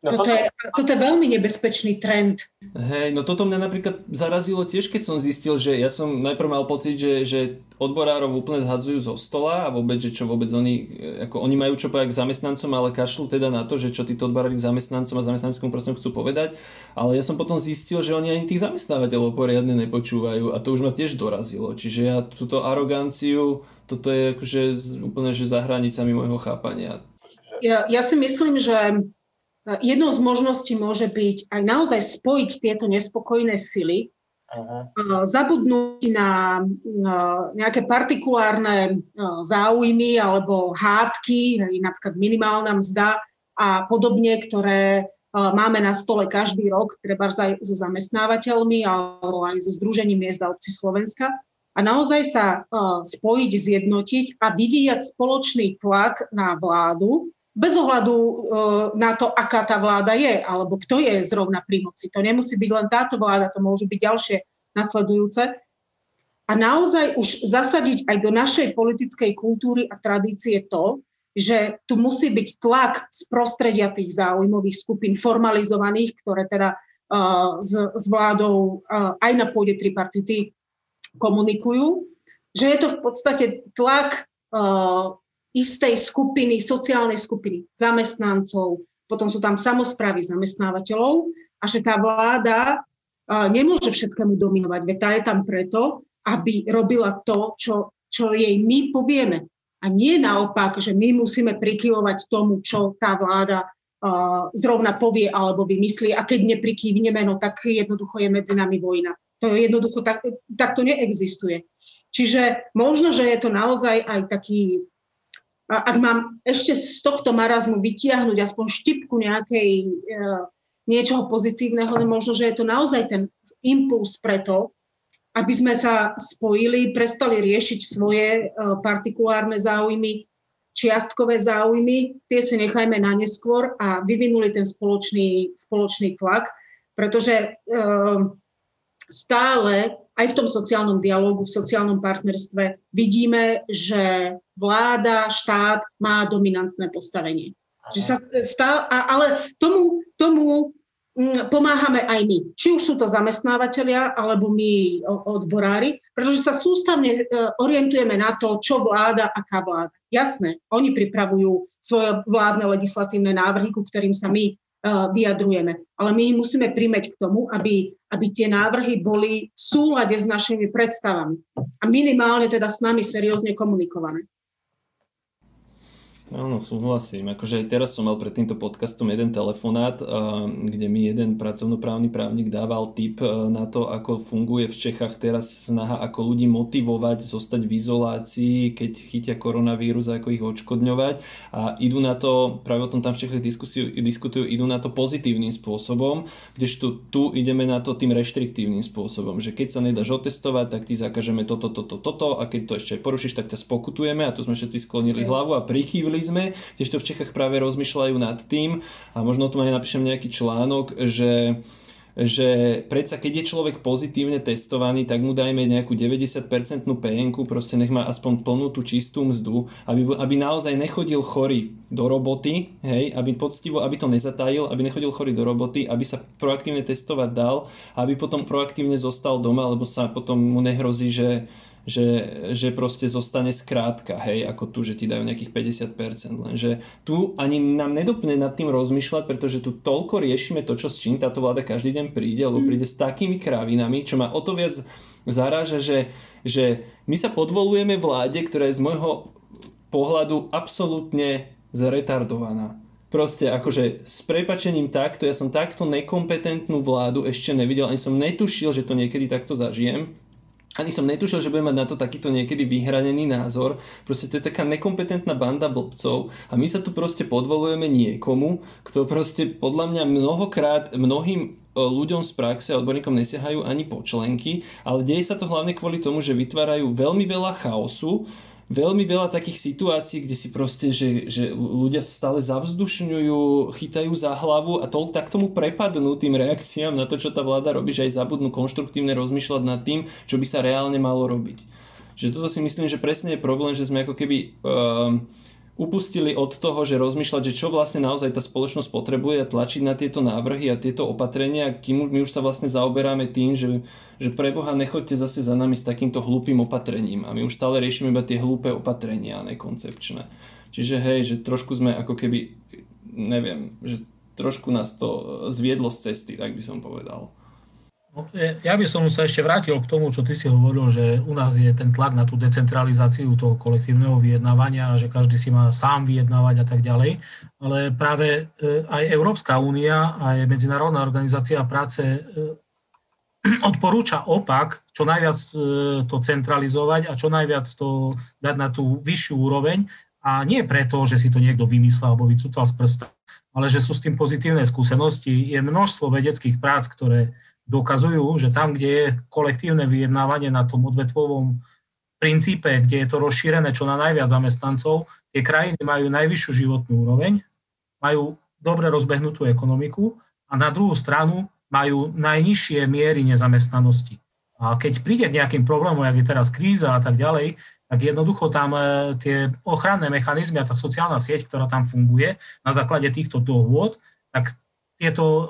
No toto, je, toto je veľmi nebezpečný trend. Hej, no toto mňa napríklad zarazilo tiež, keď som zistil, že ja som najprv mal pocit, že, že odborárov úplne zhadzujú zo stola a vôbec, že čo vôbec oni, ako oni majú čo povedať k zamestnancom, ale kašľú teda na to, že čo títo odborári k zamestnancom a zamestnanckom prostoru chcú povedať. Ale ja som potom zistil, že oni ani tých zamestnávateľov poriadne nepočúvajú a to už ma tiež dorazilo. Čiže ja túto aroganciu, toto je akože úplne že za hranicami môjho chápania. Ja, ja si myslím, že jednou z možností môže byť aj naozaj spojiť tieto nespokojné sily, Aha. zabudnúť na nejaké partikulárne záujmy alebo hádky, napríklad minimálna mzda a podobne, ktoré máme na stole každý rok, treba aj so zamestnávateľmi alebo aj so Združením miest a obci Slovenska. A naozaj sa spojiť, zjednotiť a vyvíjať spoločný tlak na vládu, bez ohľadu e, na to, aká tá vláda je, alebo kto je zrovna pri moci. To nemusí byť len táto vláda, to môžu byť ďalšie nasledujúce. A naozaj už zasadiť aj do našej politickej kultúry a tradície to, že tu musí byť tlak z prostredia tých záujmových skupín formalizovaných, ktoré teda uh, s, s vládou uh, aj na pôde tripartity komunikujú, že je to v podstate tlak uh, istej skupiny, sociálnej skupiny zamestnancov, potom sú tam samozprávy zamestnávateľov a že tá vláda nemôže všetkému dominovať, veď tá je tam preto, aby robila to, čo, čo jej my povieme. A nie naopak, že my musíme prikyvovať tomu, čo tá vláda zrovna povie alebo vymyslí a keď neprikývneme, no tak jednoducho je medzi nami vojna. To jednoducho tak, tak to neexistuje. Čiže možno, že je to naozaj aj taký ak mám ešte z tohto marazmu vytiahnuť aspoň štipku nejakej, e, niečoho pozitívneho, možno, že je to naozaj ten impuls preto, aby sme sa spojili, prestali riešiť svoje e, partikulárne záujmy, čiastkové záujmy, tie si nechajme na neskôr a vyvinuli ten spoločný, spoločný tlak, pretože e, stále aj v tom sociálnom dialogu, v sociálnom partnerstve vidíme, že vláda, štát má dominantné postavenie. Že sa stá, ale tomu, tomu mm, pomáhame aj my. Či už sú to zamestnávateľia, alebo my odborári, pretože sa sústavne e, orientujeme na to, čo vláda, aká vláda. Jasné, oni pripravujú svoje vládne legislatívne návrhy, ku ktorým sa my vyjadrujeme. Ale my ich musíme príjmeť k tomu, aby, aby tie návrhy boli v súlade s našimi predstavami a minimálne teda s nami seriózne komunikované. Áno, súhlasím. Akože aj teraz som mal pred týmto podcastom jeden telefonát, kde mi jeden pracovnoprávny právnik dával tip na to, ako funguje v Čechách teraz snaha, ako ľudí motivovať, zostať v izolácii, keď chytia koronavírus ako ich odškodňovať. A idú na to, práve o tom tam v Čechách diskutujú, idú na to pozitívnym spôsobom, kdežto tu ideme na to tým reštriktívnym spôsobom, že keď sa nedáš otestovať, tak ti zakažeme toto, toto, toto a keď to ešte aj porušíš, tak ťa spokutujeme a tu sme všetci sklonili hlavu a prikývli sme, tiež to v Čechách práve rozmýšľajú nad tým a možno o tom aj napíšem nejaký článok, že že predsa keď je človek pozitívne testovaný, tak mu dajme nejakú 90% pn proste nech má aspoň plnú tú čistú mzdu, aby, aby naozaj nechodil chorý do roboty, hej, aby poctivo, aby to nezatajil, aby nechodil chorý do roboty, aby sa proaktívne testovať dal, aby potom proaktívne zostal doma, lebo sa potom mu nehrozí, že že, že proste zostane skrátka, hej, ako tu, že ti dajú nejakých 50%, lenže tu ani nám nedopne nad tým rozmýšľať, pretože tu toľko riešime to, čo s čím táto vláda každý deň príde, lebo mm. príde s takými krávinami, čo ma o to viac zaráža, že, že my sa podvolujeme vláde, ktorá je z môjho pohľadu absolútne zretardovaná. Proste akože s prepačením takto, ja som takto nekompetentnú vládu ešte nevidel, ani som netušil, že to niekedy takto zažijem ani som netušil, že budem mať na to takýto niekedy vyhranený názor. Proste to je taká nekompetentná banda blbcov a my sa tu proste podvolujeme niekomu, kto proste podľa mňa mnohokrát mnohým e, ľuďom z praxe a odborníkom nesiahajú ani počlenky, ale deje sa to hlavne kvôli tomu, že vytvárajú veľmi veľa chaosu veľmi veľa takých situácií, kde si proste, že, že ľudia sa stále zavzdušňujú, chytajú za hlavu a to, tak tomu prepadnú tým reakciám na to, čo tá vláda robí, že aj zabudnú konštruktívne rozmýšľať nad tým, čo by sa reálne malo robiť. Že toto si myslím, že presne je problém, že sme ako keby... Uh, upustili od toho, že rozmýšľať, že čo vlastne naozaj tá spoločnosť potrebuje a tlačiť na tieto návrhy a tieto opatrenia, kým my už sa vlastne zaoberáme tým, že, že pre Boha nechoďte zase za nami s takýmto hlúpým opatrením a my už stále riešime iba tie hlúpe opatrenia a nekoncepčné. Čiže hej, že trošku sme ako keby, neviem, že trošku nás to zviedlo z cesty, tak by som povedal. No, ja by som sa ešte vrátil k tomu, čo ty si hovoril, že u nás je ten tlak na tú decentralizáciu toho kolektívneho vyjednávania že každý si má sám vyjednávať a tak ďalej. Ale práve e, aj Európska únia, aj Medzinárodná organizácia práce e, odporúča opak, čo najviac e, to centralizovať a čo najviac to dať na tú vyššiu úroveň. A nie preto, že si to niekto vymyslel alebo vycúcal z prsta, ale že sú s tým pozitívne skúsenosti. Je množstvo vedeckých prác, ktoré dokazujú, že tam, kde je kolektívne vyjednávanie na tom odvetvovom princípe, kde je to rozšírené čo na najviac zamestnancov, tie krajiny majú najvyššiu životnú úroveň, majú dobre rozbehnutú ekonomiku a na druhú stranu majú najnižšie miery nezamestnanosti. A keď príde k nejakým problémom, jak je teraz kríza a tak ďalej, tak jednoducho tam e, tie ochranné mechanizmy a tá sociálna sieť, ktorá tam funguje na základe týchto dohôd, tak tieto e,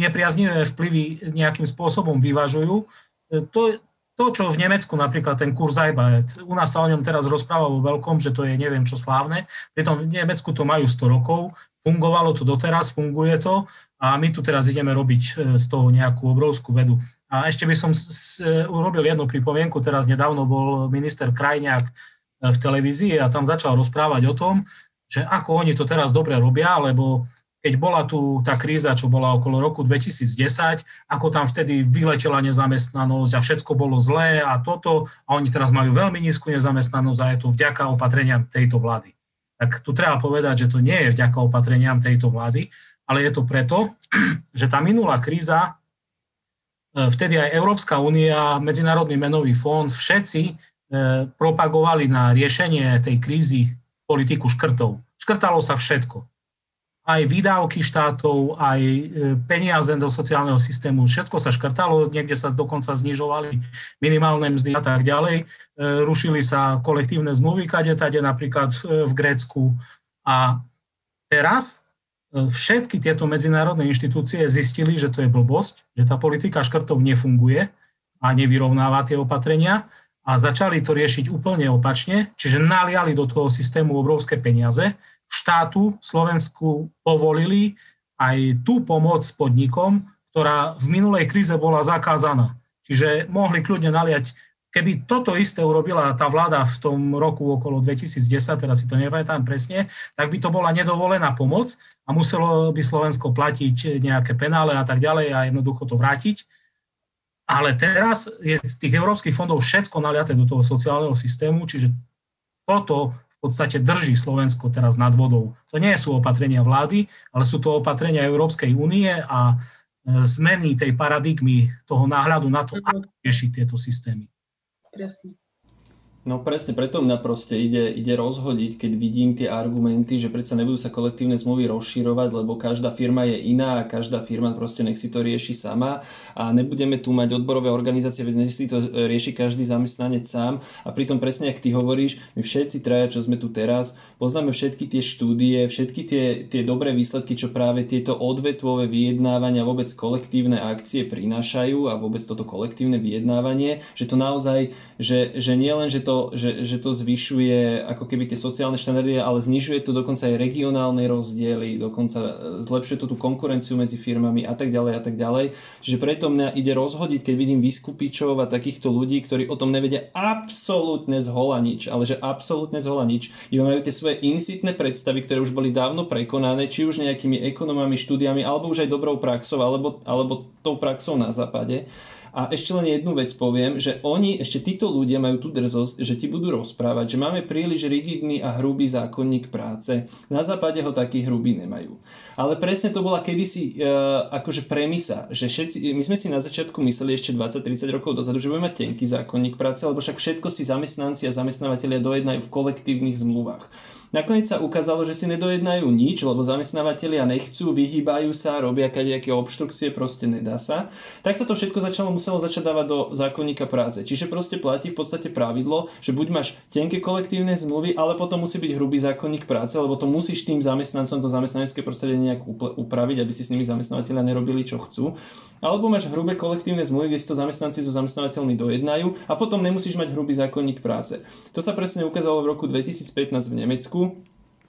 nepriaznivé vplyvy nejakým spôsobom vyvažujú. E, to, to, čo v Nemecku napríklad ten kurz Kurzajba, u nás sa o ňom teraz rozpráva vo veľkom, že to je neviem čo slávne, pritom v Nemecku to majú 100 rokov, fungovalo to doteraz, funguje to a my tu teraz ideme robiť z toho nejakú obrovskú vedu. A ešte by som urobil jednu pripomienku, teraz nedávno bol minister Krajňák v televízii a tam začal rozprávať o tom, že ako oni to teraz dobre robia, lebo keď bola tu tá kríza, čo bola okolo roku 2010, ako tam vtedy vyletela nezamestnanosť a všetko bolo zlé a toto, a oni teraz majú veľmi nízku nezamestnanosť a je to vďaka opatreniam tejto vlády. Tak tu treba povedať, že to nie je vďaka opatreniam tejto vlády, ale je to preto, že tá minulá kríza, e, vtedy aj Európska únia, Medzinárodný menový fond, všetci e, propagovali na riešenie tej krízy politiku škrtov. Škrtalo sa všetko aj výdavky štátov, aj e, peniaze do sociálneho systému, všetko sa škrtalo, niekde sa dokonca znižovali minimálne mzdy a tak ďalej. E, rušili sa kolektívne zmluvy, kade tade napríklad v Grécku. A teraz e, všetky tieto medzinárodné inštitúcie zistili, že to je blbosť, že tá politika škrtov nefunguje a nevyrovnáva tie opatrenia a začali to riešiť úplne opačne, čiže naliali do toho systému obrovské peniaze, štátu Slovensku povolili aj tú pomoc podnikom, ktorá v minulej kríze bola zakázaná. Čiže mohli kľudne naliať Keby toto isté urobila tá vláda v tom roku okolo 2010, teraz si to nepamätám presne, tak by to bola nedovolená pomoc a muselo by Slovensko platiť nejaké penále a tak ďalej a jednoducho to vrátiť. Ale teraz je z tých európskych fondov všetko naliaté do toho sociálneho systému, čiže toto v podstate drží Slovensko teraz nad vodou. To nie sú opatrenia vlády, ale sú to opatrenia Európskej únie a zmeny tej paradigmy toho náhľadu na to, ako riešiť tieto systémy. Presne. No presne, preto mňa proste ide, ide rozhodiť, keď vidím tie argumenty, že predsa nebudú sa kolektívne zmluvy rozširovať, lebo každá firma je iná a každá firma proste nech si to rieši sama. A nebudeme tu mať odborové organizácie, nech si to rieši každý zamestnanec sám. A pritom presne, ak ty hovoríš, my všetci traja, čo sme tu teraz, poznáme všetky tie štúdie, všetky tie, tie dobré výsledky, čo práve tieto odvetvové vyjednávania, vôbec kolektívne akcie prinášajú a vôbec toto kolektívne vyjednávanie, že to naozaj, že, že nie len, že to to, že, že to zvyšuje ako keby tie sociálne štandardy, ale znižuje to dokonca aj regionálne rozdiely, dokonca e, zlepšuje to tú konkurenciu medzi firmami a tak ďalej a tak ďalej. Čiže preto mňa ide rozhodiť, keď vidím vyskupičov a takýchto ľudí, ktorí o tom nevedia absolútne zhola nič, ale že absolútne zhola nič. Iba majú tie svoje insitné predstavy, ktoré už boli dávno prekonané, či už nejakými ekonomami, štúdiami, alebo už aj dobrou praxou, alebo, alebo tou praxou na západe. A ešte len jednu vec poviem, že oni, ešte títo ľudia majú tú drzosť, že ti budú rozprávať, že máme príliš rigidný a hrubý zákonník práce. Na západe ho taký hrubý nemajú. Ale presne to bola kedysi uh, akože premisa, že všetci, my sme si na začiatku mysleli ešte 20-30 rokov dozadu, že budeme mať tenký zákonník práce, lebo však všetko si zamestnanci a zamestnávateľia dojednajú v kolektívnych zmluvách. Nakoniec sa ukázalo, že si nedojednajú nič, lebo zamestnávateľia nechcú, vyhýbajú sa, robia kadejaké obštrukcie, proste nedá sa. Tak sa to všetko začalo, muselo začať dávať do zákonníka práce. Čiže proste platí v podstate pravidlo, že buď máš tenké kolektívne zmluvy, ale potom musí byť hrubý zákonník práce, lebo to musíš tým zamestnancom to zamestnanecké prostredie nejak upraviť, aby si s nimi zamestnávateľia nerobili, čo chcú. Alebo máš hrubé kolektívne zmluvy, kde si to zamestnanci so zamestnávateľmi dojednajú a potom nemusíš mať hrubý zákonník práce. To sa presne ukázalo v roku 2015 v Nemecku,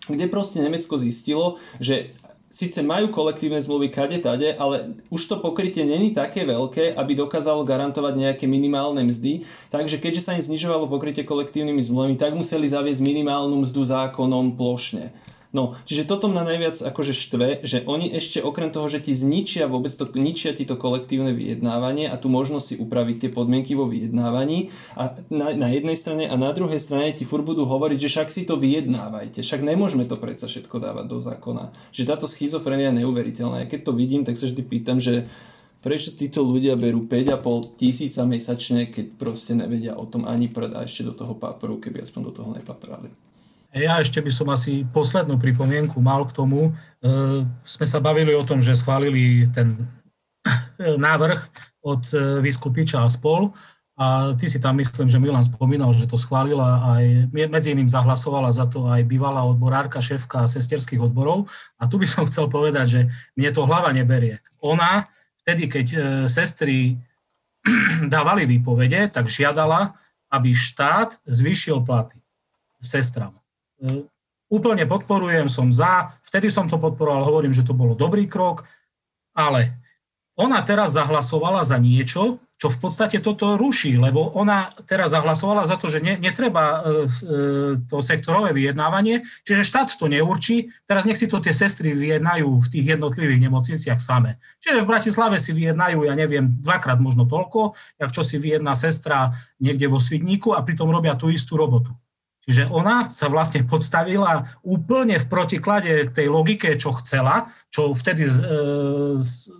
kde proste Nemecko zistilo, že síce majú kolektívne zmluvy kade tade, ale už to pokrytie není také veľké, aby dokázalo garantovať nejaké minimálne mzdy. Takže keďže sa im znižovalo pokrytie kolektívnymi zmluvami, tak museli zaviesť minimálnu mzdu zákonom plošne. No, čiže toto mňa najviac akože štve, že oni ešte okrem toho, že ti zničia vôbec to, ničia ti to kolektívne vyjednávanie a tu možnosť si upraviť tie podmienky vo vyjednávaní a na, na jednej strane a na druhej strane ti fur budú hovoriť, že však si to vyjednávajte, však nemôžeme to predsa všetko dávať do zákona. Že táto schizofrenia je neuveriteľná. Ja keď to vidím, tak sa vždy pýtam, že prečo títo ľudia berú 5,5 tisíca mesačne, keď proste nevedia o tom ani pred a ešte do toho paperu, keby aspoň do toho nepaprali. Ja ešte by som asi poslednú pripomienku mal k tomu. E, sme sa bavili o tom, že schválili ten e, návrh od e, Vyskupiča a spol. A ty si tam myslím, že Milan spomínal, že to schválila aj, medzi iným zahlasovala za to aj bývalá odborárka, šéfka sesterských odborov. A tu by som chcel povedať, že mne to hlava neberie. Ona, vtedy, keď sestry dávali výpovede, tak žiadala, aby štát zvýšil platy sestram. E, úplne podporujem, som za, vtedy som to podporoval, hovorím, že to bolo dobrý krok, ale ona teraz zahlasovala za niečo, čo v podstate toto ruší, lebo ona teraz zahlasovala za to, že ne, netreba e, e, to sektorové vyjednávanie, čiže štát to neurčí, teraz nech si to tie sestry vyjednajú v tých jednotlivých nemocniciach same. Čiže v Bratislave si vyjednajú, ja neviem, dvakrát možno toľko, jak čo si vyjedná sestra niekde vo Svidníku a pritom robia tú istú robotu. Čiže ona sa vlastne podstavila úplne v protiklade k tej logike, čo chcela, čo vtedy e,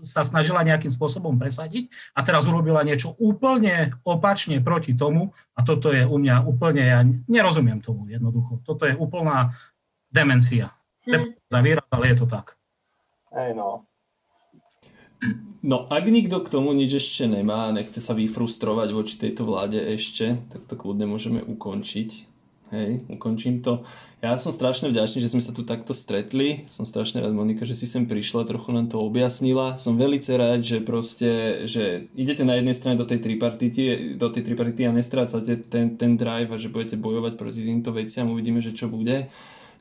sa snažila nejakým spôsobom presadiť a teraz urobila niečo úplne opačne proti tomu a toto je u mňa úplne, ja nerozumiem tomu jednoducho. Toto je úplná demencia. Hmm. Za výraz, ale je to tak. Hej no. No, ak nikto k tomu nič ešte nemá a nechce sa vyfrustrovať voči tejto vláde ešte, tak to kľudne môžeme ukončiť. Hej, ukončím to. Ja som strašne vďačný, že sme sa tu takto stretli. Som strašne rád, Monika, že si sem prišla, trochu nám to objasnila. Som veľmi rád, že proste, že idete na jednej strane do tej tripartity, do tej tripartity a nestrácate ten, ten drive a že budete bojovať proti týmto veciam. Uvidíme, že čo bude.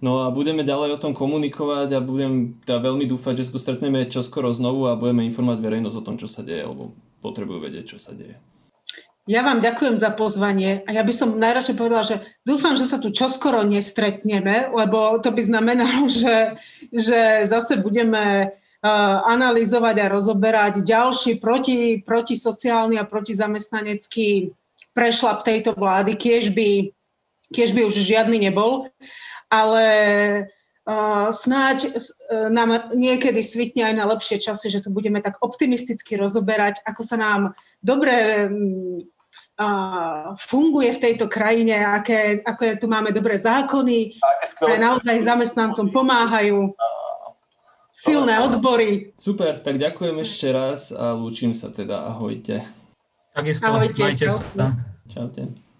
No a budeme ďalej o tom komunikovať a budem teda veľmi dúfať, že sa tu stretneme čoskoro znovu a budeme informovať verejnosť o tom, čo sa deje, lebo potrebujú vedieť, čo sa deje. Ja vám ďakujem za pozvanie a ja by som najradšej povedala, že dúfam, že sa tu čoskoro nestretneme, lebo to by znamenalo, že, že zase budeme uh, analyzovať a rozoberať ďalší proti, protisociálny a protizamestnanecký prešlap tejto vlády, kiež by, kiež by už žiadny nebol. Ale Uh, snáď uh, nám niekedy svitne aj na lepšie časy, že to budeme tak optimisticky rozoberať, ako sa nám dobre uh, funguje v tejto krajine, aké, ako je, tu máme dobré zákony, ktoré naozaj zamestnancom pomáhajú, silné odbory. Super, tak ďakujem ešte raz a lúčim sa teda. Ahojte. Takisto, Ahojte, majte sa. Čaute.